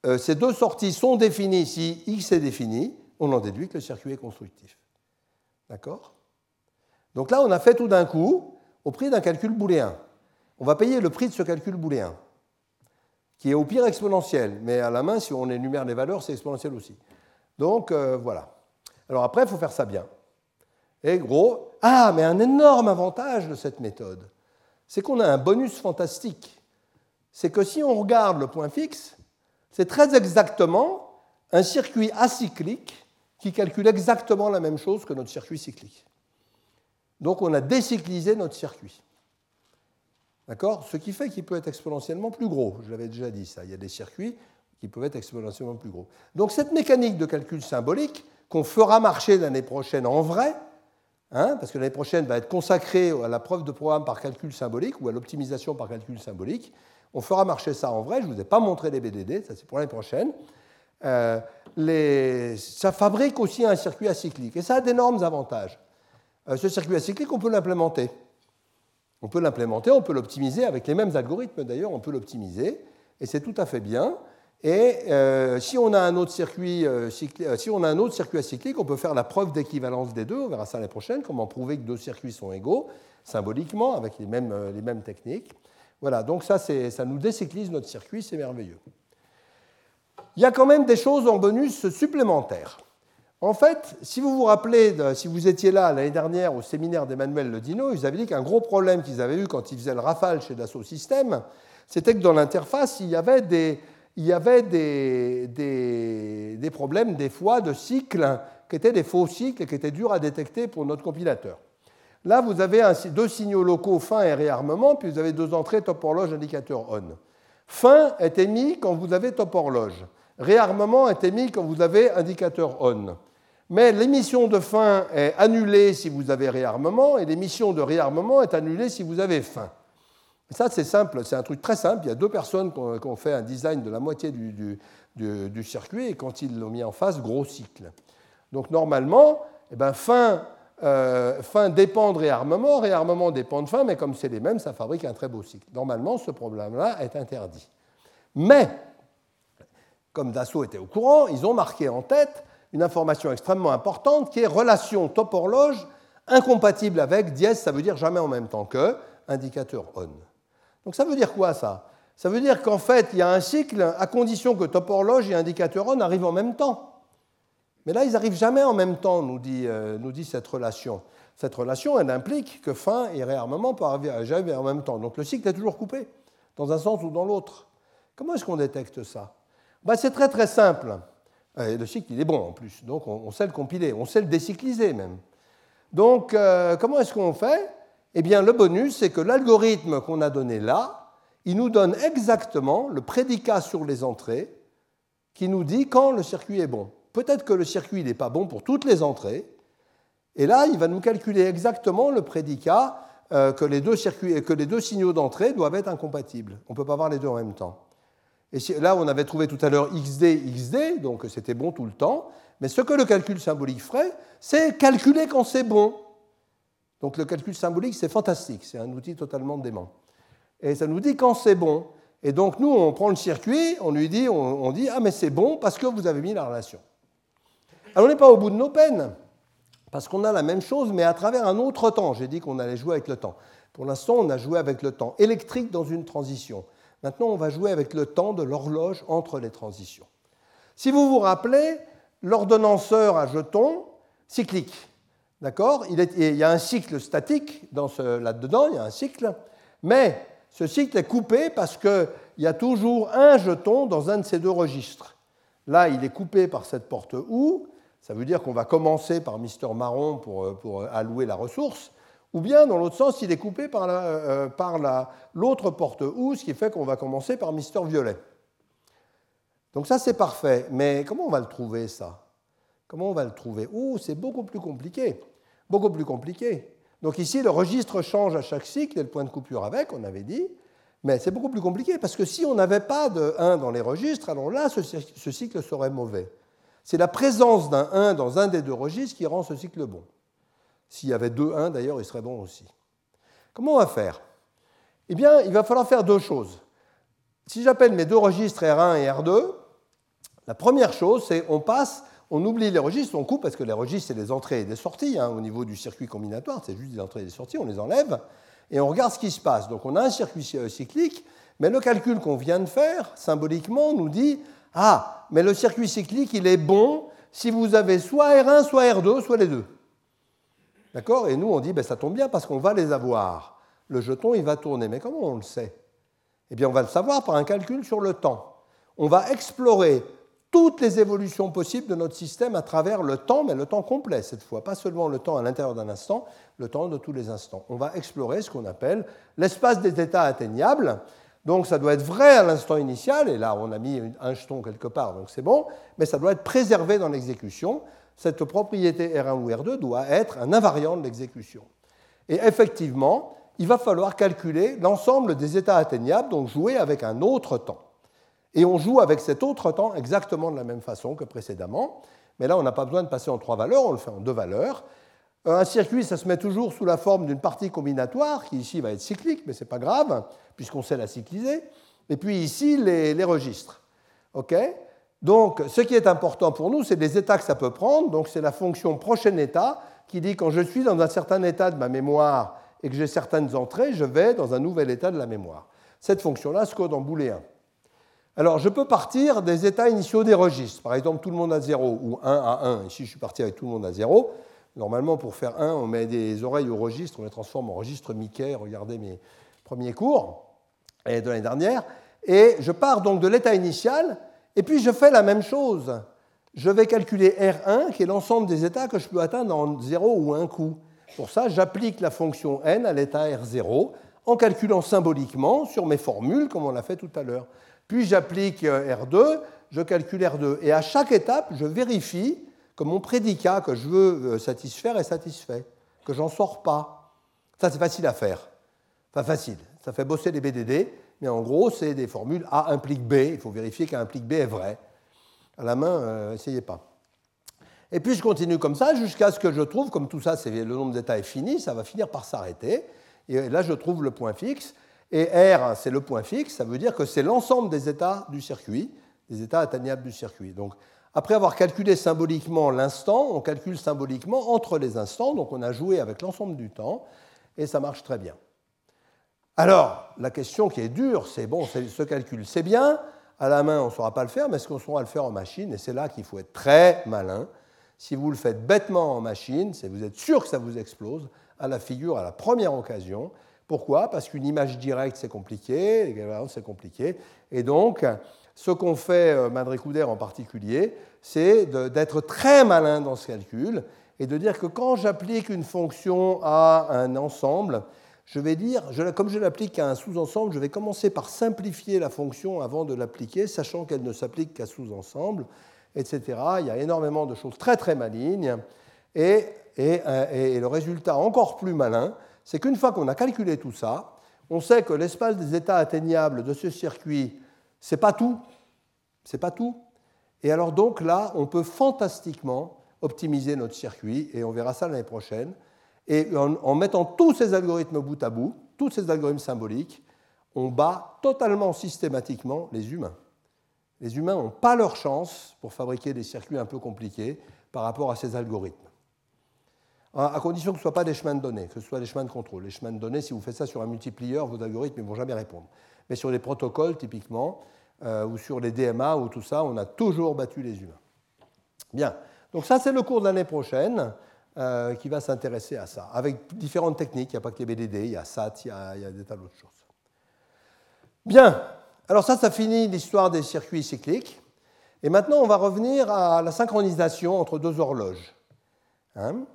euh, ces deux sorties sont définies si X est défini, on en déduit que le circuit est constructif. D'accord? Donc là, on a fait tout d'un coup au prix d'un calcul booléen. On va payer le prix de ce calcul booléen, qui est au pire exponentiel, mais à la main, si on énumère les valeurs, c'est exponentiel aussi. Donc euh, voilà. Alors après, il faut faire ça bien. Et gros, ah, mais un énorme avantage de cette méthode, c'est qu'on a un bonus fantastique. C'est que si on regarde le point fixe, c'est très exactement un circuit acyclique qui calcule exactement la même chose que notre circuit cyclique. Donc on a décyclisé notre circuit. D'accord? Ce qui fait qu'il peut être exponentiellement plus gros. Je l'avais déjà dit ça. Il y a des circuits qui peuvent être exponentiellement plus gros. Donc cette mécanique de calcul symbolique qu'on fera marcher l'année prochaine en vrai, hein, parce que l'année prochaine va être consacrée à la preuve de programme par calcul symbolique ou à l'optimisation par calcul symbolique, on fera marcher ça en vrai. Je ne vous ai pas montré les BDD, ça c'est pour l'année prochaine. Euh, ça fabrique aussi un circuit acyclique et ça a d'énormes avantages. Euh, ce circuit acyclique, on peut l'implémenter. On peut l'implémenter, on peut l'optimiser avec les mêmes algorithmes d'ailleurs, on peut l'optimiser et c'est tout à fait bien. Et euh, si, on a un autre circuit, si on a un autre circuit acyclique, on peut faire la preuve d'équivalence des deux. On verra ça l'année prochaine, comment prouver que deux circuits sont égaux symboliquement avec les mêmes, les mêmes techniques. Voilà, donc ça, ça nous décyclise notre circuit, c'est merveilleux. Il y a quand même des choses en bonus supplémentaires. En fait, si vous vous rappelez, si vous étiez là l'année dernière au séminaire d'Emmanuel Ledino, ils avaient dit qu'un gros problème qu'ils avaient eu quand ils faisaient le rafale chez Dassault Systèmes, c'était que dans l'interface, il y avait, des, des, problèmes, des fois, de cycles qui étaient des faux cycles et qui étaient durs à détecter pour notre compilateur. Là, vous avez deux signaux locaux fin et réarmement, puis vous avez deux entrées top horloge indicateur on. Fin est émis quand vous avez top horloge. Réarmement est émis quand vous avez indicateur on. Mais l'émission de fin est annulée si vous avez réarmement et l'émission de réarmement est annulée si vous avez fin. ça, c'est simple, c'est un truc très simple. Il y a deux personnes qui ont fait un design de la moitié du, circuit et quand ils l'ont mis en face, gros cycle. Donc normalement, eh ben, fin euh, fin dépend de réarmement, réarmement dépend de fin, mais comme c'est les mêmes, ça fabrique un très beau cycle. Normalement, ce problème-là est interdit. Mais, comme Dassault était au courant, ils ont marqué en tête une information extrêmement importante qui est relation top-horloge incompatible avec dièse, ça veut dire jamais en même temps que, indicateur on. Donc ça veut dire quoi ça? Ça veut dire qu'en fait, il y a un cycle à condition que top-horloge et indicateur on arrivent en même temps. Mais là, ils n'arrivent jamais en même temps, nous dit, euh, nous dit, cette relation. Cette relation, elle implique que fin et réarmement peuvent arriver jamais en même temps. Donc le cycle est toujours coupé, dans un sens ou dans l'autre. Comment est-ce qu'on détecte ça? Ben, C'est très très simple. Et le cycle, il est bon en plus, donc on, sait le compiler, on sait le décycliser même. Donc euh, comment est-ce qu'on fait? Eh bien, le bonus, c'est que l'algorithme qu'on a donné là, il nous donne exactement le prédicat sur les entrées qui nous dit quand le circuit est bon peut-être que le circuit n'est pas bon pour toutes les entrées, et là, il va nous calculer exactement le prédicat euh, que, les deux circuits, que les deux signaux d'entrée doivent être incompatibles. On ne peut pas avoir les deux en même temps. Et là, on avait trouvé tout à l'heure XD, XD, donc c'était bon tout le temps. Mais ce que le calcul symbolique ferait, c'est calculer quand c'est bon. Donc le calcul symbolique, c'est fantastique, c'est un outil totalement dément. Et ça nous dit quand c'est bon. Et donc nous, on prend le circuit, on lui dit, on dit, ah mais c'est bon parce que vous avez mis la relation. Alors on n'est pas au bout de nos peines, parce qu'on a la même chose, mais à travers un autre temps. J'ai dit qu'on allait jouer avec le temps. Pour l'instant, on a joué avec le temps électrique dans une transition. Maintenant, on va jouer avec le temps de l'horloge entre les transitions. Si vous vous rappelez, l'ordonnanceur à jetons cyclique. D'accord? Il, il, y a un cycle statique là-dedans, il y a un cycle, mais ce cycle est coupé parce qu'il y a toujours un jeton dans un de ces deux registres. Là, il est coupé par cette porte OU, ça veut dire qu'on va commencer par Mister Marron pour, euh, pour, allouer la ressource, ou bien dans l'autre sens, il est coupé par, euh, l'autre porte OU, ce qui fait qu'on va commencer par Mister Violet. Donc ça, c'est parfait. Mais comment on va le trouver, ça? Comment on va le trouver? Oh, c'est beaucoup plus compliqué. Beaucoup plus compliqué. Donc ici, le registre change à chaque cycle et le point de coupure avec, on avait dit. Mais c'est beaucoup plus compliqué parce que si on n'avait pas de 1 dans les registres, alors là, ce cycle serait mauvais. C'est la présence d'un 1 dans un des deux registres qui rend ce cycle bon. S'il y avait deux 1, d'ailleurs, il serait bon aussi. Comment on va faire? Eh bien, il va falloir faire deux choses. Si j'appelle mes deux registres R1 et R2, la première chose, c'est on passe, on oublie les registres, on coupe, parce que les registres, c'est les entrées et les sorties. Hein, au niveau du circuit combinatoire, c'est juste des entrées et des sorties, on les enlève, et on regarde ce qui se passe. Donc on a un circuit cyclique, mais le calcul qu'on vient de faire, symboliquement, nous dit ah, mais le circuit cyclique, il est bon si vous avez soit R1, soit R2, soit les deux. D'accord? Et nous, on dit, ben, ça tombe bien parce qu'on va les avoir. Le jeton, il va tourner. Mais comment on le sait? Eh bien, on va le savoir par un calcul sur le temps. on va explorer toutes les évolutions possibles de notre système à travers le temps, mais le temps complet cette fois, pas seulement le temps à l'intérieur d'un instant, le temps de tous les instants. On va explorer ce qu'on appelle l'espace des états atteignables. Donc ça doit être vrai à l'instant initial, et là on a mis un jeton quelque part, donc c'est bon, mais ça doit être préservé dans l'exécution. Cette propriété R1 ou R2 doit être un invariant de l'exécution. Et effectivement, il va falloir calculer l'ensemble des états atteignables, donc jouer avec un autre temps. Et on joue avec cet autre temps exactement de la même façon que précédemment, mais là on n'a pas besoin de passer en trois valeurs, on le fait en deux valeurs. Euh, un circuit, ça se met toujours sous la forme d'une partie combinatoire, qui ici va être cyclique, mais ce n'est pas grave, puisqu'on sait la cycliser. Et puis ici, les, registres. OK? Donc, ce qui est important pour nous, c'est les états que ça peut prendre. Donc, c'est la fonction prochain état qui dit quand je suis dans un certain état de ma mémoire et que j'ai certaines entrées, je vais dans un nouvel état de la mémoire. Cette fonction-là se code en booléen. Alors, je peux partir des états initiaux des registres. Par exemple, tout le monde à 0 ou 1 à 1. Ici, je suis parti avec tout le monde à 0. Normalement, pour faire 1, on met des oreilles au registre, on les transforme en registre Mickey. Regardez mes premiers cours de l'année dernière. Et je pars donc de l'état initial, et puis je fais la même chose. Je vais calculer R1, qui est l'ensemble des états que je peux atteindre en 0 ou 1 coup. Pour ça, j'applique la fonction n à l'état R0 en calculant symboliquement sur mes formules, comme on l'a fait tout à l'heure. Puis j'applique euh, R2, je calcule R2. Et à chaque étape, je vérifie que mon prédicat que je veux euh, satisfaire est satisfait, que j'en sors pas. Ça, c'est facile à faire. Enfin, facile. Ça fait bosser les BDD, mais en gros, c'est des formules A implique B. Il faut vérifier qu'A implique B est vrai. À la main, euh, pas. Et puis je continue comme ça jusqu'à ce que je trouve, comme tout ça, le nombre d'états est fini, ça va finir par s'arrêter. Et là, je trouve le point fixe. Et R, c'est le point fixe, ça veut dire que c'est l'ensemble des états du circuit, des états atteignables du circuit. Donc, après avoir calculé symboliquement l'instant, on calcule symboliquement entre les instants, donc on a joué avec l'ensemble du temps, et ça marche très bien. Alors, la question qui est dure, c'est bon, ce calcul, c'est bien, à la main, on ne saura pas le faire, mais est-ce qu'on saura le faire en machine Et c'est là qu'il faut être très malin. Si vous le faites bêtement en machine, vous êtes sûr que ça vous explose à la figure à la première occasion, pourquoi? Parce qu'une image directe, c'est compliqué, c'est compliqué. Et donc, ce qu'on fait, euh, Madré-Couder en particulier, c'est d'être très malin dans ce calcul et de dire que quand j'applique une fonction à un ensemble, je vais dire, comme je l'applique à un sous-ensemble, je vais commencer par simplifier la fonction avant de l'appliquer, sachant qu'elle ne s'applique qu'à sous-ensemble, etc. Il y a énormément de choses très très malignes. et euh, le résultat encore plus malin, c'est qu'une fois qu'on a calculé tout ça, on sait que l'espace des états atteignables de ce circuit, c'est pas tout. C'est pas tout. Et alors donc là, on peut fantastiquement optimiser notre circuit, et on verra ça l'année prochaine. Et en, mettant tous ces algorithmes bout à bout, tous ces algorithmes symboliques, on bat totalement systématiquement les humains. Les humains n'ont pas leur chance pour fabriquer des circuits un peu compliqués par rapport à ces algorithmes à condition que ce ne soit pas des chemins de données, que ce soit des chemins de contrôle. Les chemins de données, si vous faites ça sur un multiplieur, vos algorithmes ne vont jamais répondre. Mais sur les protocoles, typiquement, euh, ou sur les DMA ou tout ça, on a toujours battu les humains. Bien, donc ça c'est le cours de l'année prochaine euh, qui va s'intéresser à ça, avec différentes techniques. Il n'y a pas que les BDD, il y a SAT, il y a, des tas d'autres choses. Bien, alors ça, ça finit l'histoire des circuits cycliques. Et maintenant, on va revenir à la synchronisation entre deux horloges. Hein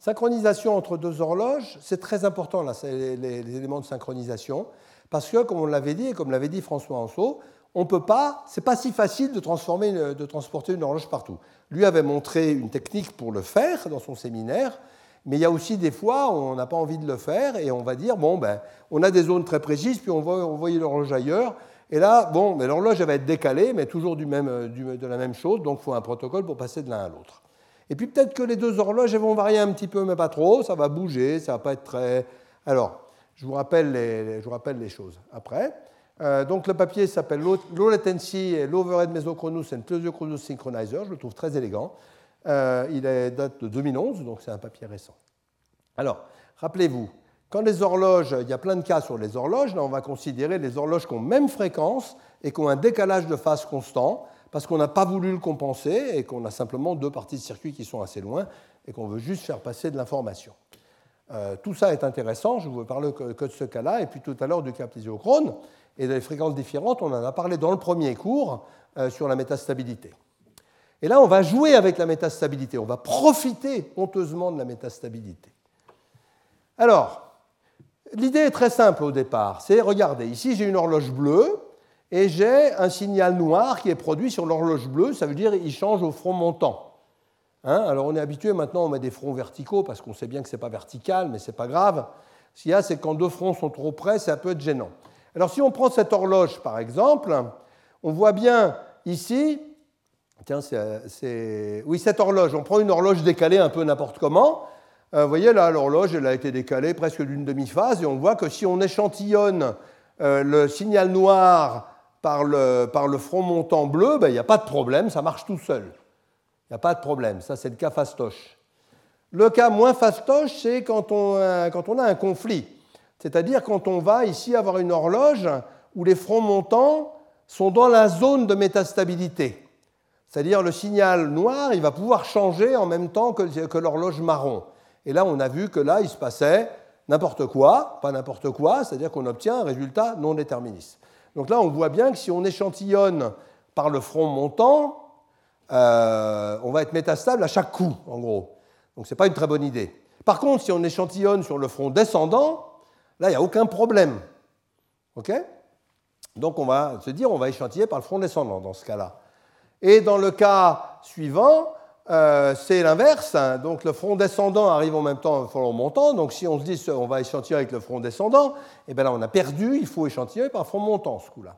Synchronisation entre deux horloges, c'est très important, là, les, les, éléments de synchronisation, parce que, comme on l'avait dit, et comme l'avait dit François Anceau, on peut pas, c'est pas si facile de, transformer, de transporter une horloge partout. Lui avait montré une technique pour le faire dans son séminaire, mais il y a aussi des fois où on n'a pas envie de le faire et on va dire, bon, ben, on a des zones très précises, puis on va envoyer l'horloge ailleurs, et là, bon, ben, l'horloge va être décalée, mais toujours du même, de la même chose, donc il faut un protocole pour passer de l'un à l'autre. Et puis peut-être que les deux horloges vont varier un petit peu, mais pas trop, ça va bouger, ça va pas être très... Alors, je vous rappelle les, choses après. Euh, donc le papier s'appelle Low Latency et L'Overhead Mesochronous and Plesiochronous Synchronizer, je le trouve très élégant. Euh, il est date de 2011, donc c'est un papier récent. Alors, rappelez-vous, quand les horloges, il y a plein de cas sur les horloges, là on va considérer les horloges qui ont même fréquence et qui ont un décalage de phase constant parce qu'on n'a pas voulu le compenser et qu'on a simplement deux parties de circuit qui sont assez loin et qu'on veut juste faire passer de l'information. Euh, tout ça est intéressant, je vous parle que, de ce cas-là, et puis tout à l'heure du cas plésiochrone, et des fréquences différentes, on en a parlé dans le premier cours euh, sur la métastabilité. Et là, on va jouer avec la métastabilité, on va profiter honteusement de la métastabilité. Alors, l'idée est très simple au départ, c'est, regardez, ici j'ai une horloge bleue, et j'ai un signal noir qui est produit sur l'horloge bleue, ça veut dire qu'il change au front montant. Hein, alors on est habitué maintenant, on met des fronts verticaux parce qu'on sait bien que ce n'est pas vertical, mais ce n'est pas grave. Ce qu'il y a, c'est quand deux fronts sont trop près, ça peut être gênant. Alors si on prend cette horloge par exemple, on voit bien ici, tiens, c'est, oui, cette horloge, on prend une horloge décalée un peu n'importe comment. Euh, vous voyez là, l'horloge, elle a été décalée presque d'une demi-phase, et on voit que si on échantillonne euh, le signal noir par le, front montant bleu, ben, il n'y a pas de problème, ça marche tout seul. Il n'y a pas de problème. Ça, c'est le cas fastoche. Le cas moins fastoche, c'est quand on, quand on a un conflit. C'est-à-dire quand on va ici avoir une horloge où les fronts montants sont dans la zone de métastabilité. C'est-à-dire le signal noir, il va pouvoir changer en même temps que, que l'horloge marron. Et là, on a vu que là, il se passait n'importe quoi, pas n'importe quoi, c'est-à-dire qu'on obtient un résultat non déterministe. Donc là, on voit bien que si on échantillonne par le front montant, euh, on va être métastable à chaque coup, en gros. Donc ce n'est pas une très bonne idée. Par contre, si on échantillonne sur le front descendant, là, il n'y a aucun problème. OK? Donc on va se dire, on va échantiller par le front descendant dans ce cas-là. Et dans le cas suivant, euh, c'est l'inverse. Donc le front descendant arrive en même temps au front montant. Donc si on se dit on va échantillonner avec le front descendant, eh bien là on a perdu, il faut échantillonner par le front montant ce coup-là.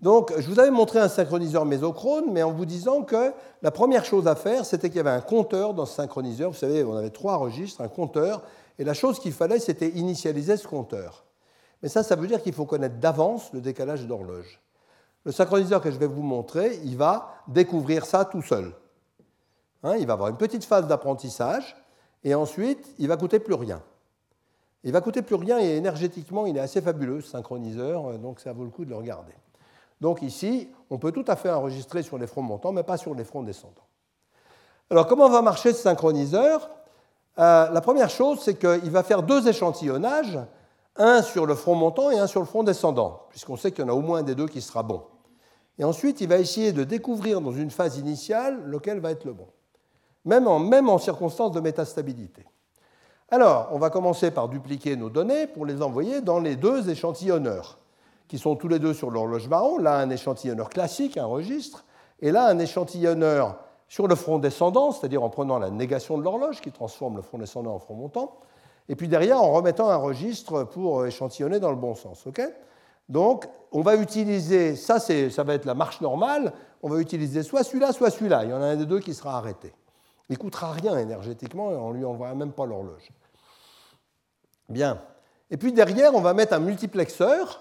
Donc, je vous avais montré un synchroniseur mésochrone, mais en vous disant que la première chose à faire, c'était qu'il y avait un compteur dans ce synchroniseur. Vous savez, on avait trois registres, un compteur, et la chose qu'il fallait, c'était initialiser ce compteur. Mais ça, ça veut dire qu'il faut connaître d'avance le décalage d'horloge. Le synchroniseur que je vais vous montrer, il va découvrir ça tout seul. Hein, il va avoir une petite phase d'apprentissage, et ensuite, il va coûter plus rien. Il va coûter plus rien, et énergétiquement, il est assez fabuleux, ce synchroniseur, donc ça vaut le coup de le regarder. Donc ici, on peut tout à fait enregistrer sur les fronts montants, mais pas sur les fronts descendants. Alors comment va marcher ce synchroniseur? Euh, La première chose, c'est qu'il va faire deux échantillonnages, un sur le front montant et un sur le front descendant, puisqu'on sait qu'il y en a au moins des deux qui sera bon. Et ensuite, il va essayer de découvrir dans une phase initiale lequel va être le bon, même en, même en circonstances de métastabilité. Alors, on va commencer par dupliquer nos données pour les envoyer dans les deux échantillonneurs qui sont tous les deux sur l'horloge marron. Là, un échantillonneur classique, un registre, et là, un échantillonneur sur le front descendant, c'est-à-dire en prenant la négation de l'horloge qui transforme le front descendant en front montant, et puis derrière en remettant un registre pour échantillonner dans le bon sens. Donc, on va utiliser, ça, ça va être la marche normale, on va utiliser soit celui-là, soit celui-là. Il y en a un des deux qui sera arrêté. Il ne coûtera rien énergétiquement et on ne lui envoie même pas l'horloge. Bien. Et puis derrière, on va mettre un multiplexeur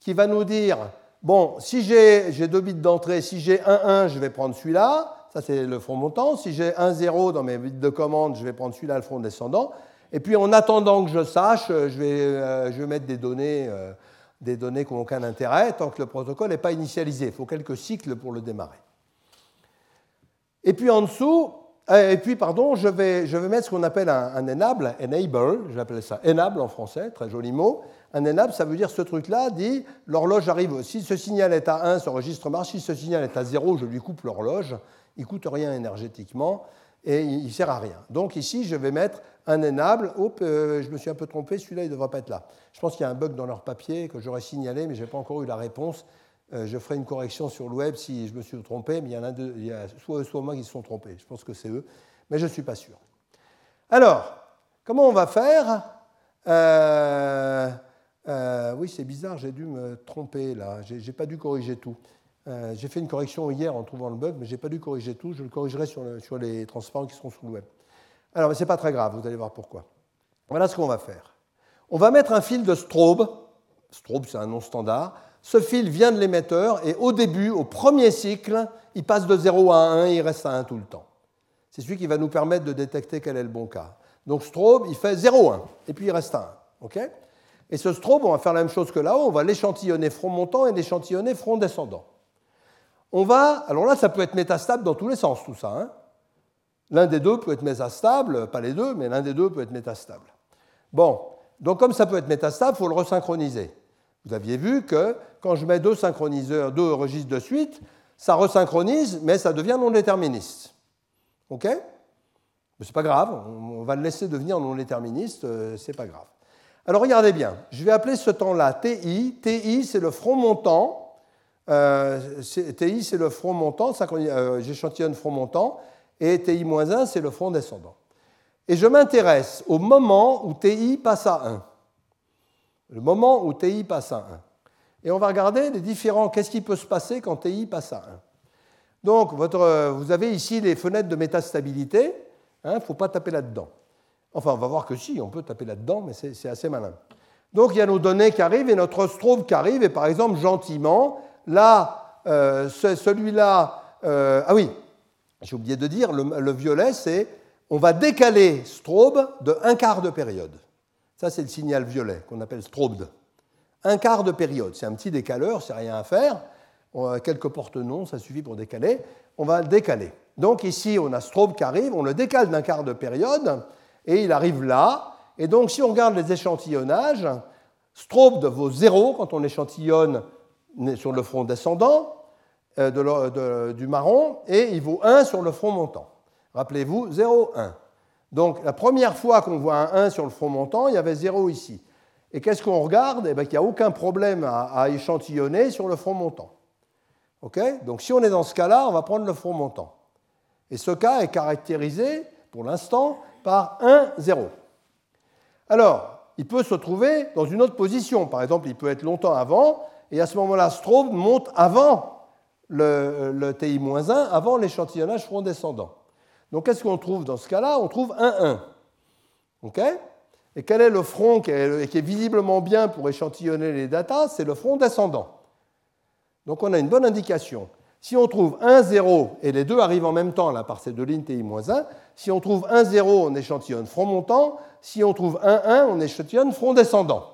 qui va nous dire, bon, si j'ai deux bits d'entrée, si j'ai 1, 1, je vais prendre celui-là, ça c'est le front montant, si j'ai 1, 0 dans mes bits de commande, je vais prendre celui-là, le front descendant, et puis en attendant que je sache, je vais, euh, je vais mettre des données, euh, des données qui n'ont aucun intérêt tant que le protocole n'est pas initialisé. Il faut quelques cycles pour le démarrer. Et puis en dessous, euh, et puis, pardon, je vais, je vais mettre ce qu'on appelle un, un, enable, enable, j'appelle ça enable en français, très joli mot, un enable, ça veut dire ce truc-là dit l'horloge arrive, si ce signal est à 1, ce registre marche, si ce signal est à 0, je lui coupe l'horloge, il ne coûte rien énergétiquement et il ne sert à rien. Donc ici, je vais mettre un enable. Hop, euh, je me suis un peu trompé, celui-là, il ne devrait pas être là. Je pense qu'il y a un bug dans leur papier que j'aurais signalé, mais je n'ai pas encore eu la réponse. Euh, je ferai une correction sur le web si je me suis trompé, mais il y en a, deux, il y a soit eux, soit moi qui se sont trompés. Je pense que c'est eux, mais je ne suis pas sûr. Alors, comment on va faire? Euh, euh, oui, c'est bizarre, j'ai dû me tromper là. J'ai pas dû corriger tout. Euh, j'ai fait une correction hier en trouvant le bug, mais j'ai pas dû corriger tout. Je le corrigerai sur, les transparents qui seront sur le web. Alors, mais c'est pas très grave, vous allez voir pourquoi. Voilà ce qu'on va faire. On va mettre un fil de strobe. Strobe, c'est un nom standard. Ce fil vient de l'émetteur et au début, au premier cycle, il passe de 0 à 1 et il reste à 1 tout le temps. C'est celui qui va nous permettre de détecter quel est le bon cas. Donc strobe, il fait 0,1 et puis il reste à 1. OK? Et ce strobe, on va faire la même chose que là-haut, on va l'échantillonner front montant et l'échantillonner front descendant. On va, alors là, ça peut être métastable dans tous les sens, tout ça. Hein. l'un des deux peut être métastable, pas les deux, mais l'un des deux peut être métastable. Bon, donc comme ça peut être métastable, il faut le resynchroniser. Vous aviez vu que quand je mets deux synchroniseurs, deux registres de suite, ça resynchronise, mais ça devient non déterministe. OK? Mais c'est pas grave, on va le laisser devenir non déterministe, euh, c'est pas grave. Alors regardez bien, je vais appeler ce temps-là TI. TI, c'est le front montant. Euh, TI, c'est le front montant, euh, j'échantillonne front montant, et TI-1, c'est le front descendant. Et je m'intéresse au moment où TI passe à 1. Le moment où TI passe à 1. Et on va regarder les différents, qu'est-ce qui peut se passer quand TI passe à 1. Donc, votre, vous avez ici les fenêtres de métastabilité. Il hein, ne faut pas taper là-dedans. Enfin, on va voir que si, on peut taper là-dedans, mais c'est assez malin. Donc, il y a nos données qui arrivent et notre strobe qui arrive. Et par exemple, gentiment, là, euh, celui-là. Euh, ah oui, j'ai oublié de dire, le, violet, c'est on va décaler strobe de un quart de période. Ça, c'est le signal violet qu'on appelle strobe. Un quart de période. C'est un petit décaleur, c'est rien à faire. On a quelques porte-noms, ça suffit pour décaler. On va décaler. Donc ici, on a strobe qui arrive, on le décale d'un quart de période, et il arrive là. Et donc, si on regarde les échantillonnages, strobe vaut 0 quand on échantillonne sur le front descendant euh, du marron, et il vaut 1 sur le front montant. Rappelez-vous, 0, 1. Donc, la première fois qu'on voit un 1 sur le front montant, il y avait 0 ici. Et qu'est-ce qu'on regarde? Eh bien, Il n'y a aucun problème à, échantillonner sur le front montant. Donc si on est dans ce cas-là, on va prendre le front montant. Et ce cas est caractérisé, pour l'instant, par 1, 0. Alors, il peut se trouver dans une autre position. Par exemple, il peut être longtemps avant, et à ce moment-là, Strobe monte avant le, TI-1, avant l'échantillonnage front descendant. Donc, qu'est-ce qu'on trouve dans ce cas-là? On trouve 1, 1. et quel est le front qui est, qui est visiblement bien pour échantillonner les datas? C'est le front descendant. Donc, on a une bonne indication. Si on trouve 1, 0, et les deux arrivent en même temps là, par ces deux lignes TI-1, si on trouve 1, 0, on échantillonne front montant. Si on trouve 1, 1, on échantillonne front descendant.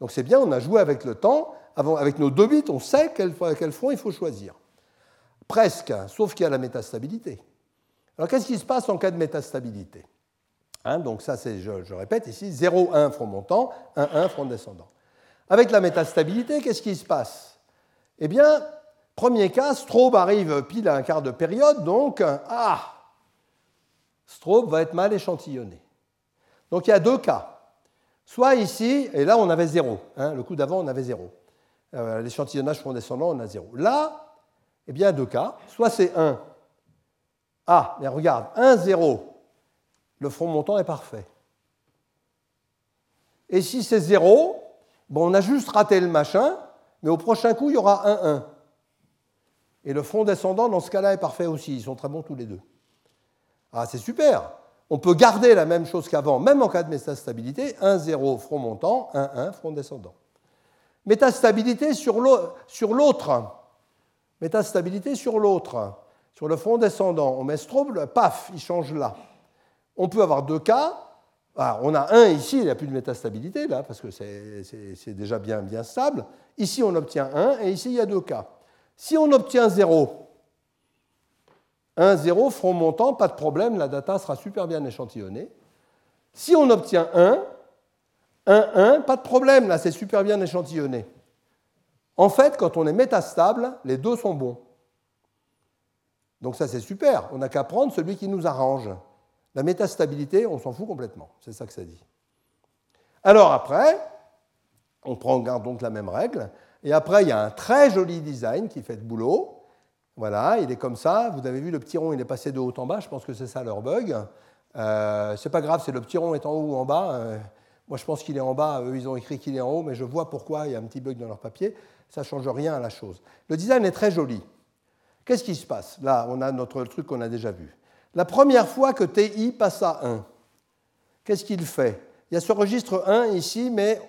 Donc c'est bien, on a joué avec le temps. avec nos deux bits, on sait quel, front il faut choisir. Presque, sauf qu'il y a la métastabilité. Alors qu'est-ce qui se passe en cas de métastabilité? Hein, Donc ça, c'est, je, je, répète ici, 0, 1 front montant, 1, 1 front descendant. Avec la métastabilité, qu'est-ce qui se passe? Eh bien, Premier cas, Strobe arrive pile à un quart de période, donc ah, Strobe va être mal échantillonné. Donc il y a deux cas. Soit ici, et là on avait zéro, hein, le coup d'avant on avait zéro. Euh, l'échantillonnage front descendant, on a zéro. Là, eh bien, deux cas. Soit c'est 1. Ah, mais regarde, 1, 0, le front montant est parfait. Et si c'est 0, bon, on a juste raté le machin, mais au prochain coup, il y aura 1, 1. Et le front descendant, dans ce cas-là, est parfait aussi. Ils sont très bons tous les deux. Ah, c'est super. On peut garder la même chose qu'avant, même en cas de métastabilité. 1, 0, front montant, 1, 1, front descendant. Métastabilité sur l'autre. Métastabilité sur l'autre. Sur le front descendant, on met strobe, paf, il change là. On peut avoir deux cas. On a un ici, il n'y a plus de métastabilité là, parce que c'est déjà bien, bien stable. Ici, on obtient un, et ici, il y a deux cas. Si on obtient 0, 1, 0, front montant, pas de problème, la data sera super bien échantillonnée. Si on obtient 1, 1, 1, pas de problème, là c'est super bien échantillonné. En fait, quand on est métastable, les deux sont bons. Donc ça c'est super, on n'a qu'à prendre celui qui nous arrange. La métastabilité, on s'en fout complètement, c'est ça que ça dit. Alors après, on prend, garde donc la même règle, et après, il y a un très joli design qui fait le boulot. Voilà, il est comme ça. Vous avez vu, le petit rond, il est passé de haut en bas. Je pense que c'est ça leur bug. Euh, c'est pas grave, c'est le petit rond est en haut ou en bas. Euh, moi, je pense qu'il est en bas. Eux, ils ont écrit qu'il est en haut, mais je vois pourquoi il y a un petit bug dans leur papier. Ça ne change rien à la chose. Le design est très joli. Qu'est-ce qui se passe? Là, on a notre truc qu'on a déjà vu. La première fois que TI passe à 1, qu'est-ce qu'il fait? Il y a ce registre 1 ici, mais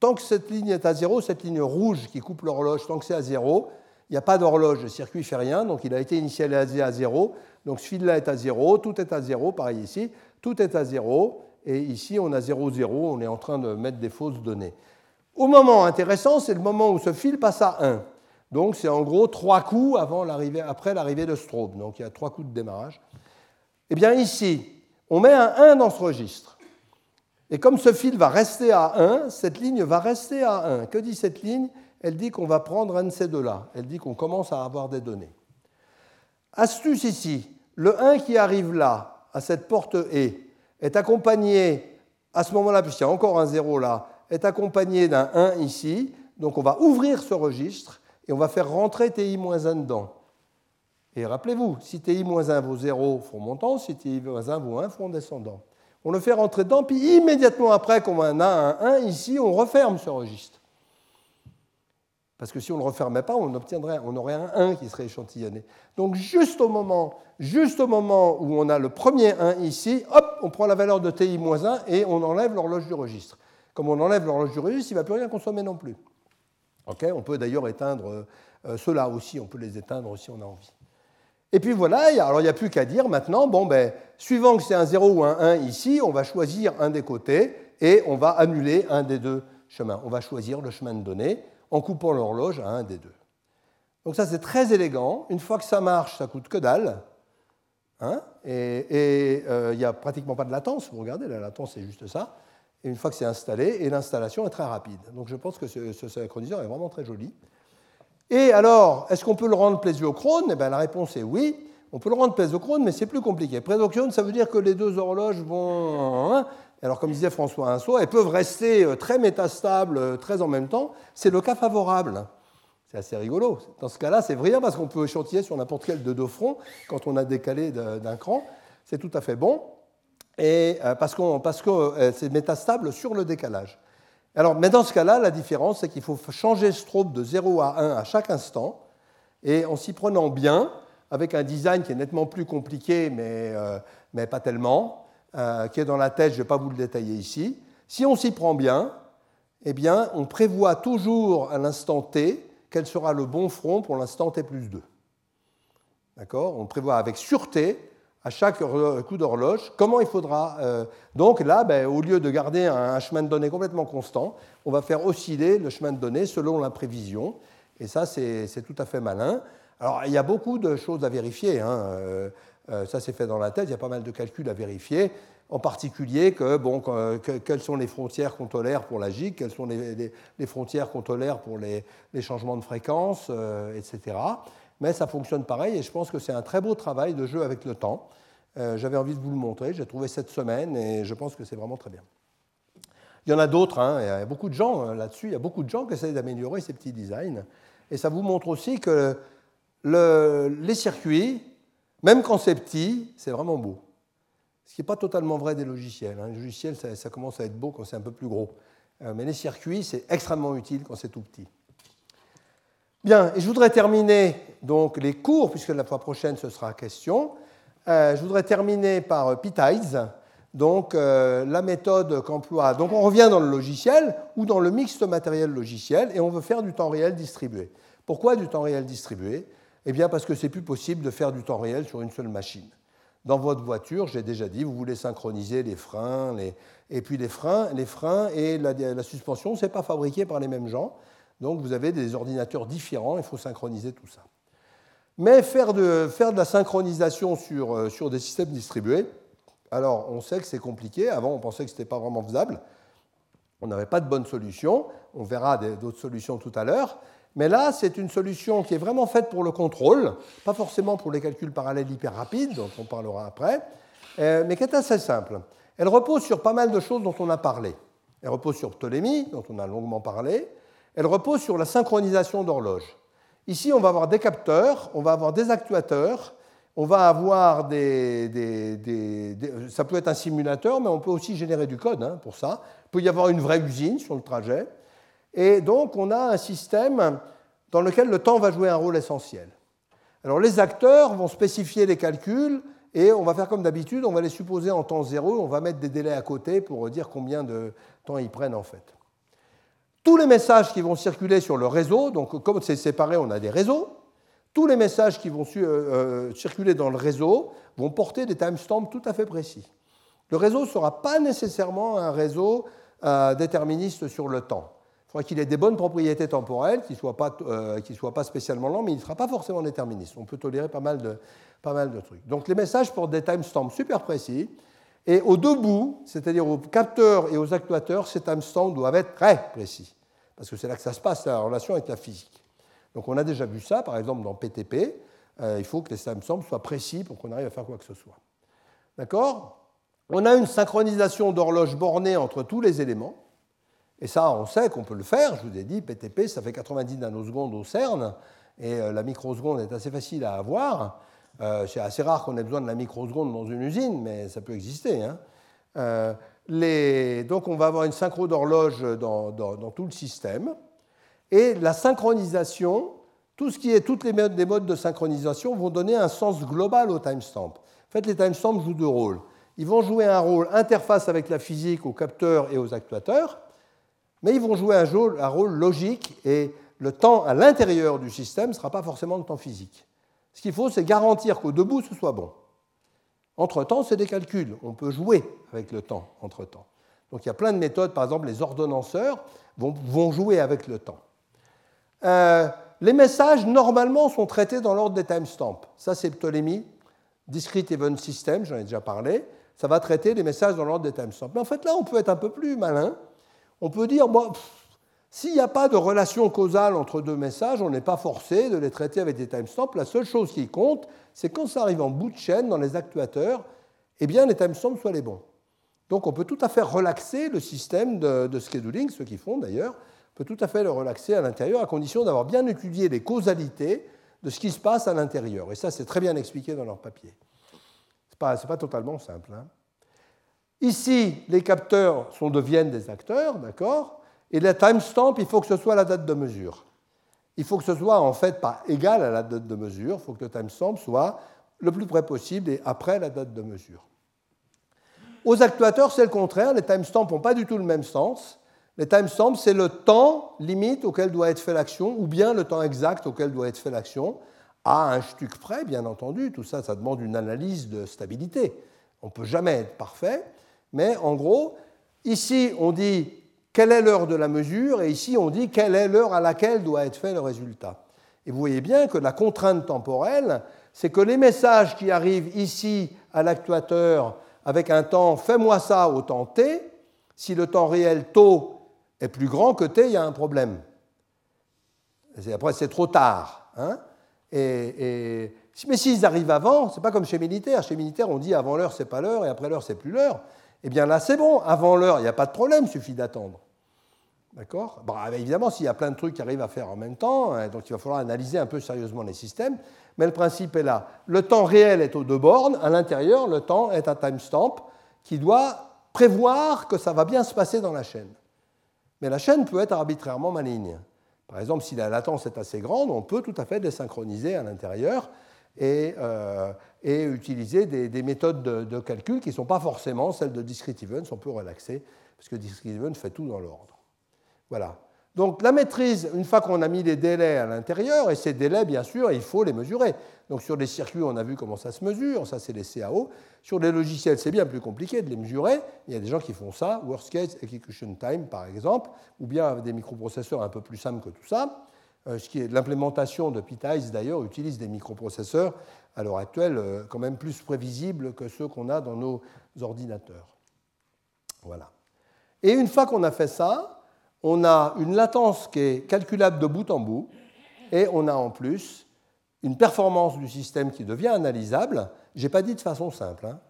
Tant que cette ligne est à zéro, cette ligne rouge qui coupe l'horloge, tant que c'est à zéro, il n'y a pas d'horloge, le circuit ne fait rien, donc il a été initialisé à zéro. Donc ce fil-là est à zéro, tout est à zéro, pareil ici, tout est à zéro, et ici on a 0, 0, on est en train de mettre des fausses données. Au moment intéressant, c'est le moment où ce fil passe à 1. Donc c'est en gros trois coups après l'arrivée de strobe. Donc il y a trois coups de démarrage. Eh bien ici, on met un 1 dans ce registre. Et comme ce fil va rester à 1, cette ligne va rester à 1. Que dit cette ligne? Elle dit qu'on va prendre un de ces deux-là. Elle dit qu'on commence à avoir des données. Astuce ici, le 1 qui arrive là, à cette porte E, est accompagné, à ce moment-là, puisqu'il y a encore un 0 là, est accompagné d'un 1 ici. Donc on va ouvrir ce registre et on va faire rentrer TI-1 dedans. Et rappelez-vous, si TI-1 vaut 0, front montant, si TI-1 vaut 1, front descendant. On le fait rentrer dedans, puis immédiatement après qu'on a un 1 ici, on referme ce registre. Parce que si on ne le refermait pas, on, obtiendrait, on aurait un 1 qui serait échantillonné. Donc juste au, moment, juste au moment où on a le premier 1 ici, hop, on prend la valeur de TI-1 et on enlève l'horloge du registre. Comme on enlève l'horloge du registre, il ne va plus rien consommer non plus. on peut d'ailleurs éteindre euh, ceux-là aussi, on peut les éteindre si on a envie. Et puis voilà, alors il n'y a plus qu'à dire maintenant, bon, ben, suivant que c'est un 0 ou un 1 ici, on va choisir un des côtés et on va annuler un des deux chemins. On va choisir le chemin de données en coupant l'horloge à un des deux. Donc ça, c'est très élégant. Une fois que ça marche, ça coûte que dalle. Hein et euh, il n'y a pratiquement pas de latence. Vous regardez, la latence, c'est juste ça. Et une fois que c'est installé, et l'installation est très rapide. Donc je pense que ce synchroniseur est vraiment très joli. Et alors, est-ce qu'on peut le rendre plésiochrone eh bien, La réponse est oui. On peut le rendre plésiochrone, mais c'est plus compliqué. Plésiochrone, ça veut dire que les deux horloges vont hein, alors, comme disait François Inso, elles peuvent rester euh, très métastables, euh, très en même temps. C'est le cas favorable. C'est assez rigolo. Dans ce cas-là, c'est vrai parce qu'on peut échantiller sur n'importe quel de deux fronts quand on a décalé d'un cran. C'est tout à fait bon. Et euh, parce, parce que c'est métastable sur le décalage. Alors, mais dans ce cas-là, la différence, c'est qu'il faut changer strobe de 0 à 1 à chaque instant. Et en s'y prenant bien, avec un design qui est nettement plus compliqué, mais, mais pas tellement, euh, qui est dans la tête, je ne vais pas vous le détailler ici. Si on s'y prend bien, eh bien, on prévoit toujours à l'instant t quel sera le bon front pour l'instant t plus 2. D'accord? On prévoit avec sûreté à chaque coup d'horloge comment il faudra. Euh, donc là, ben, au lieu de garder un, chemin de données complètement constant, on va faire osciller le chemin de données selon la prévision. Et ça, c'est tout à fait malin. Alors, il y a beaucoup de choses à vérifier. Hein. Euh, euh, ça, c'est fait dans la tête. Il y a pas mal de calculs à vérifier. En particulier, que, bon, quelles sont les frontières qu'on tolère pour la GIG, quelles sont les, frontières qu'on tolère pour les, changements de fréquence, etc. Mais ça fonctionne pareil et je pense que c'est un très beau travail de jeu avec le temps. Euh, j'avais envie de vous le montrer. J'ai trouvé cette semaine et je pense que c'est vraiment très bien. Il y en a d'autres, hein. il y a beaucoup de gens là-dessus, il y a beaucoup de gens qui essaient d'améliorer ces petits designs. Et ça vous montre aussi que les circuits, même quand c'est petit, c'est vraiment beau. Ce qui n'est pas totalement vrai des logiciels. Hein. Les logiciels, ça, commence à être beau quand c'est un peu plus gros. Euh, mais les circuits, c'est extrêmement utile quand c'est tout petit. Bien, et je voudrais terminer donc les cours, puisque la fois prochaine ce sera question. Euh, je voudrais terminer par euh, PITIDES, donc la méthode qu'emploie. Donc on revient dans le logiciel ou dans le mixte matériel logiciel et on veut faire du temps réel distribué. Pourquoi du temps réel distribué? Eh bien parce que c'est plus possible de faire du temps réel sur une seule machine. Dans votre voiture, j'ai déjà dit, vous voulez synchroniser les freins, et puis les freins, les freins et la, suspension, ce n'est pas fabriqué par les mêmes gens. Donc vous avez des ordinateurs différents, il faut synchroniser tout ça. Mais faire de, faire de la synchronisation sur, euh, sur des systèmes distribués, alors on sait que c'est compliqué. Avant, on pensait que ce n'était pas vraiment faisable. On n'avait pas de bonne solution. On verra d'autres solutions tout à l'heure. Mais là, c'est une solution qui est vraiment faite pour le contrôle, pas forcément pour les calculs parallèles hyper rapides, dont on parlera après, euh, mais qui est assez simple. Elle repose sur pas mal de choses dont on a parlé. Elle repose sur Ptolémée, dont on a longuement parlé. Elle repose sur la synchronisation d'horloges. Ici, on va avoir des capteurs, on va avoir des actuateurs, on va avoir des, ça peut être un simulateur, mais on peut aussi générer du code hein, pour ça. Il peut y avoir une vraie usine sur le trajet. Et donc, on a un système dans lequel le temps va jouer un rôle essentiel. Alors, les acteurs vont spécifier les calculs et on va faire comme d'habitude, on va les supposer en temps zéro, on va mettre des délais à côté pour dire combien de temps ils prennent en fait. Tous les messages qui vont circuler sur le réseau, donc comme c'est séparé, on a des réseaux, tous les messages qui vont euh, euh, circuler dans le réseau vont porter des timestamps tout à fait précis. Le réseau ne sera pas nécessairement un réseau euh, déterministe sur le temps. Il faudra qu'il ait des bonnes propriétés temporelles, qu'il ne soit, pas, soit pas spécialement lent, mais il ne sera pas forcément déterministe. On peut tolérer pas mal de, pas mal de trucs. Donc les messages portent des timestamps super précis. Et aux deux bouts, c'est-à-dire aux capteurs et aux actuateurs, ces timestamps doivent être très précis, parce que c'est là que ça se passe, la relation avec la physique. Donc on a déjà vu ça, par exemple dans PTP, euh, il faut que les timestamps soient précis pour qu'on arrive à faire quoi que ce soit. D'accord? On a une synchronisation d'horloge bornée entre tous les éléments, et ça, on sait qu'on peut le faire. Je vous ai dit, PTP, ça fait 90 nanosecondes au CERN, et euh, la microseconde est assez facile à avoir. Euh, c'est assez rare qu'on ait besoin de la microseconde dans une usine, mais ça peut exister. Hein. Euh, donc on va avoir une synchro d'horloge dans, tout le système. Et la synchronisation, tout ce qui est toutes les modes, des modes de synchronisation vont donner un sens global au timestamp. En fait, les timestamps jouent deux rôles. Ils vont jouer un rôle interface avec la physique, aux capteurs et aux actuateurs, mais ils vont jouer un un rôle logique et le temps à l'intérieur du système ne sera pas forcément le temps physique. Ce qu'il faut, c'est garantir qu'au debout, ce soit bon. Entre-temps, c'est des calculs. On peut jouer avec le temps entre-temps. Donc il y a plein de méthodes. Par exemple, les ordonnanceurs vont, jouer avec le temps. Euh, les messages, normalement, sont traités dans l'ordre des timestamps. Ça, c'est Ptolémée, Discrete Event System, j'en ai déjà parlé. Ça va traiter les messages dans l'ordre des timestamps. Mais en fait, là, on peut être un peu plus malin. On peut dire, bon, s'il n'y a pas de relation causale entre deux messages, on n'est pas forcé de les traiter avec des timestamps. La seule chose qui compte, c'est quand ça arrive en bout de chaîne dans les actuateurs, eh bien les timestamps soient les bons. Donc on peut tout à fait relaxer le système de, scheduling, ceux qui font d'ailleurs, peut tout à fait le relaxer à l'intérieur à condition d'avoir bien étudié les causalités de ce qui se passe à l'intérieur. Et ça, c'est très bien expliqué dans leur papier. Ce n'est pas, pas, totalement simple. Hein. Ici, les capteurs sont, deviennent des acteurs, d'accord et le timestamp, il faut que ce soit la date de mesure. Il faut que ce soit en fait pas égal à la date de mesure, il faut que le timestamp soit le plus près possible et après la date de mesure. Aux actuateurs, c'est le contraire, les timestamps n'ont pas du tout le même sens. Les timestamps, c'est le temps limite auquel doit être fait l'action, ou bien le temps exact auquel doit être fait l'action, à un stuc près, bien entendu. Tout ça, ça demande une analyse de stabilité. On ne peut jamais être parfait, mais en gros, ici, on dit quelle est l'heure de la mesure, et ici on dit quelle est l'heure à laquelle doit être fait le résultat. Et vous voyez bien que la contrainte temporelle, c'est que les messages qui arrivent ici à l'actuateur avec un temps fais-moi ça au temps t, si le temps réel tau est plus grand que t, il y a un problème. Après, c'est trop tard. Hein et, mais s'ils arrivent avant, c'est pas comme chez militaire. Chez militaire, on dit avant l'heure, c'est pas l'heure, et après l'heure, c'est plus l'heure. Eh bien là, c'est bon, avant l'heure, il n'y a pas de problème, il suffit d'attendre. D'accord? Bon, Évidemment, s'il y a plein de trucs qui arrivent à faire en même temps, hein, donc il va falloir analyser un peu sérieusement les systèmes, mais le principe est là. Le temps réel est aux deux bornes, à l'intérieur, le temps est un timestamp qui doit prévoir que ça va bien se passer dans la chaîne. Mais la chaîne peut être arbitrairement maligne. Par exemple, si la latence est assez grande, on peut tout à fait désynchroniser à l'intérieur et, euh, et utiliser des, méthodes de, calcul qui ne sont pas forcément celles de discrete events. On peut relaxer, parce que discrete events fait tout dans l'ordre. Voilà. Donc la maîtrise, une fois qu'on a mis les délais à l'intérieur, et ces délais, bien sûr, il faut les mesurer. Donc sur les circuits, on a vu comment ça se mesure, ça c'est les CAO. Sur les logiciels, c'est bien plus compliqué de les mesurer. Il y a des gens qui font ça, Worst Case Execution Time par exemple, ou bien avec des microprocesseurs un peu plus simples que tout ça. Euh, ce qui est l'implémentation de PITICE d'ailleurs utilise des microprocesseurs à l'heure actuelle euh, quand même plus prévisibles que ceux qu'on a dans nos ordinateurs. Voilà. Et une fois qu'on a fait ça, on a une latence qui est calculable de bout en bout et on a en plus une performance du système qui devient analysable. Je n'ai pas dit de façon simple, hein.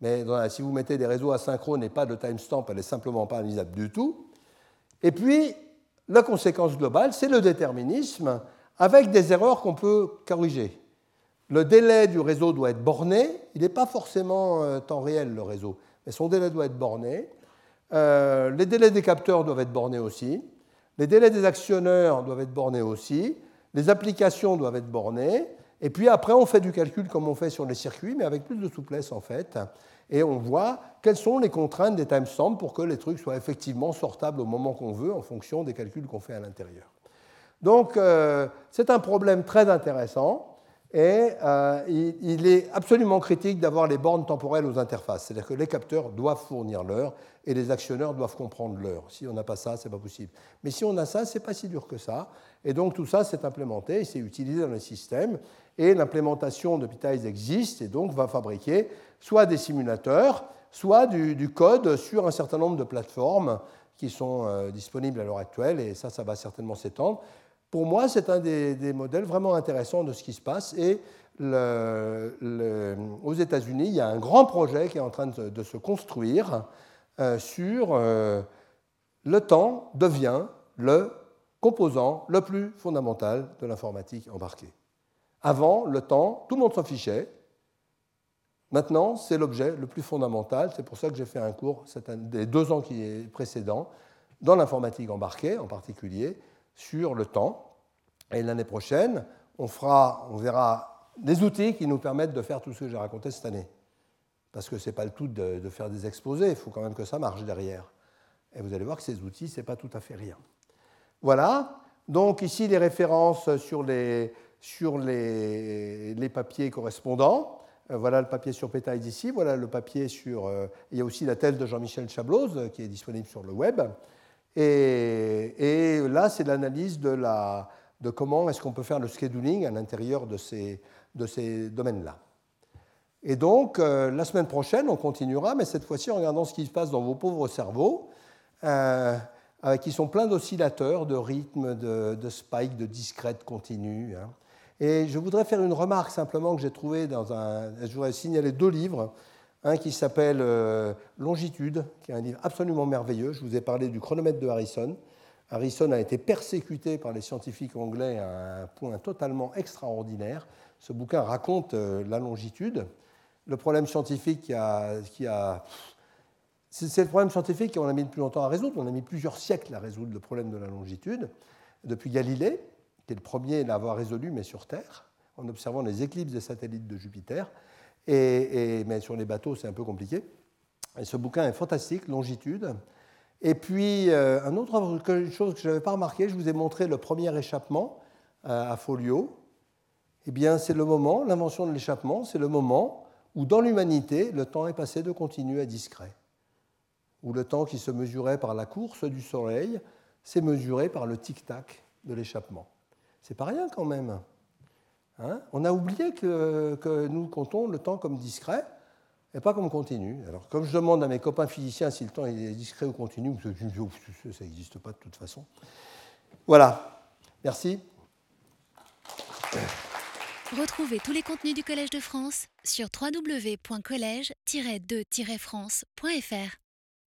mais si vous mettez des réseaux asynchrones et pas de timestamp, elle n'est simplement pas analysable du tout. Et puis, la conséquence globale, c'est le déterminisme avec des erreurs qu'on peut corriger. Le délai du réseau doit être borné. Il n'est pas forcément euh, temps réel, le réseau, mais son délai doit être borné. Euh, les délais des capteurs doivent être bornés aussi. Les délais des actionneurs doivent être bornés aussi. Les applications doivent être bornées. Et puis après, on fait du calcul comme on fait sur les circuits, mais avec plus de souplesse en fait et on voit quelles sont les contraintes des timestamps pour que les trucs soient effectivement sortables au moment qu'on veut en fonction des calculs qu'on fait à l'intérieur. Donc euh, c'est un problème très intéressant et euh, il, est absolument critique d'avoir les bornes temporelles aux interfaces. C'est-à-dire que les capteurs doivent fournir l'heure et les actionneurs doivent comprendre l'heure. Si on n'a pas ça, ce n'est pas possible. Mais si on a ça, ce n'est pas si dur que ça. Et donc tout ça, c'est implémenté, c'est utilisé dans les systèmes. Et l'implémentation de existe et donc va fabriquer soit des simulateurs, soit du, code sur un certain nombre de plateformes qui sont euh, disponibles à l'heure actuelle, et ça, ça va certainement s'étendre. Pour moi, c'est un des, modèles vraiment intéressants de ce qui se passe. Et aux États-Unis, il y a un grand projet qui est en train de, se construire euh, sur euh, le temps devient le composant le plus fondamental de l'informatique embarquée. Avant, le temps, tout le monde s'en fichait. Maintenant, c'est l'objet le plus fondamental. C'est pour ça que j'ai fait un cours des deux ans qui est précédent, dans l'informatique embarquée en particulier, sur le temps. Et l'année prochaine, on, fera, on verra des outils qui nous permettent de faire tout ce que j'ai raconté cette année. Parce que ce n'est pas le tout de, faire des exposés, il faut quand même que ça marche derrière. Et vous allez voir que ces outils, ce n'est pas tout à fait rien. Voilà, donc ici les références sur les, sur les, papiers correspondants. Euh, voilà le papier sur PETA ici, voilà le papier sur... Euh, il y a aussi la thèse de Jean-Michel Chablose euh, qui est disponible sur le web. Et, là, c'est l'analyse de, comment est-ce qu'on peut faire le scheduling à l'intérieur de ces, domaines-là. Et donc, la semaine prochaine, on continuera, mais cette fois-ci en regardant ce qui se passe dans vos pauvres cerveaux, qui sont pleins d'oscillateurs, de rythmes, de, de spikes, de discrètes continues. Hein. Et je voudrais faire une remarque simplement que j'ai trouvée dans un. Je voudrais signaler deux livres. Un qui s'appelle euh, Longitude, qui est un livre absolument merveilleux. Je vous ai parlé du chronomètre de Harrison. Harrison a été persécuté par les scientifiques anglais à un point totalement extraordinaire. Ce bouquin raconte euh, la longitude. Le problème scientifique qui a. C'est le problème scientifique qu'on a mis le plus longtemps à résoudre. On a mis plusieurs siècles à résoudre le problème de la longitude, depuis Galilée est le premier à l'avoir résolu, mais sur Terre, en observant les éclipses des satellites de Jupiter. Et, mais sur les bateaux, c'est un peu compliqué. Et ce bouquin est fantastique, Longitude. Et puis, euh, un autre chose que je n'avais pas remarqué, je vous ai montré le premier échappement euh, à Folio. Eh bien, c'est le moment, l'invention de l'échappement, c'est le moment où dans l'humanité, le temps est passé de continu à discret. Où le temps qui se mesurait par la course du Soleil s'est mesuré par le tic-tac de l'échappement. C'est pas rien quand même. Hein? On a oublié que, nous comptons le temps comme discret et pas comme continu. Alors, comme je demande à mes copains physiciens si le temps est discret ou continu, ça n'existe pas de toute façon. Voilà. Merci. Retrouvez tous les contenus du Collège de France sur www.colège-2-france.fr.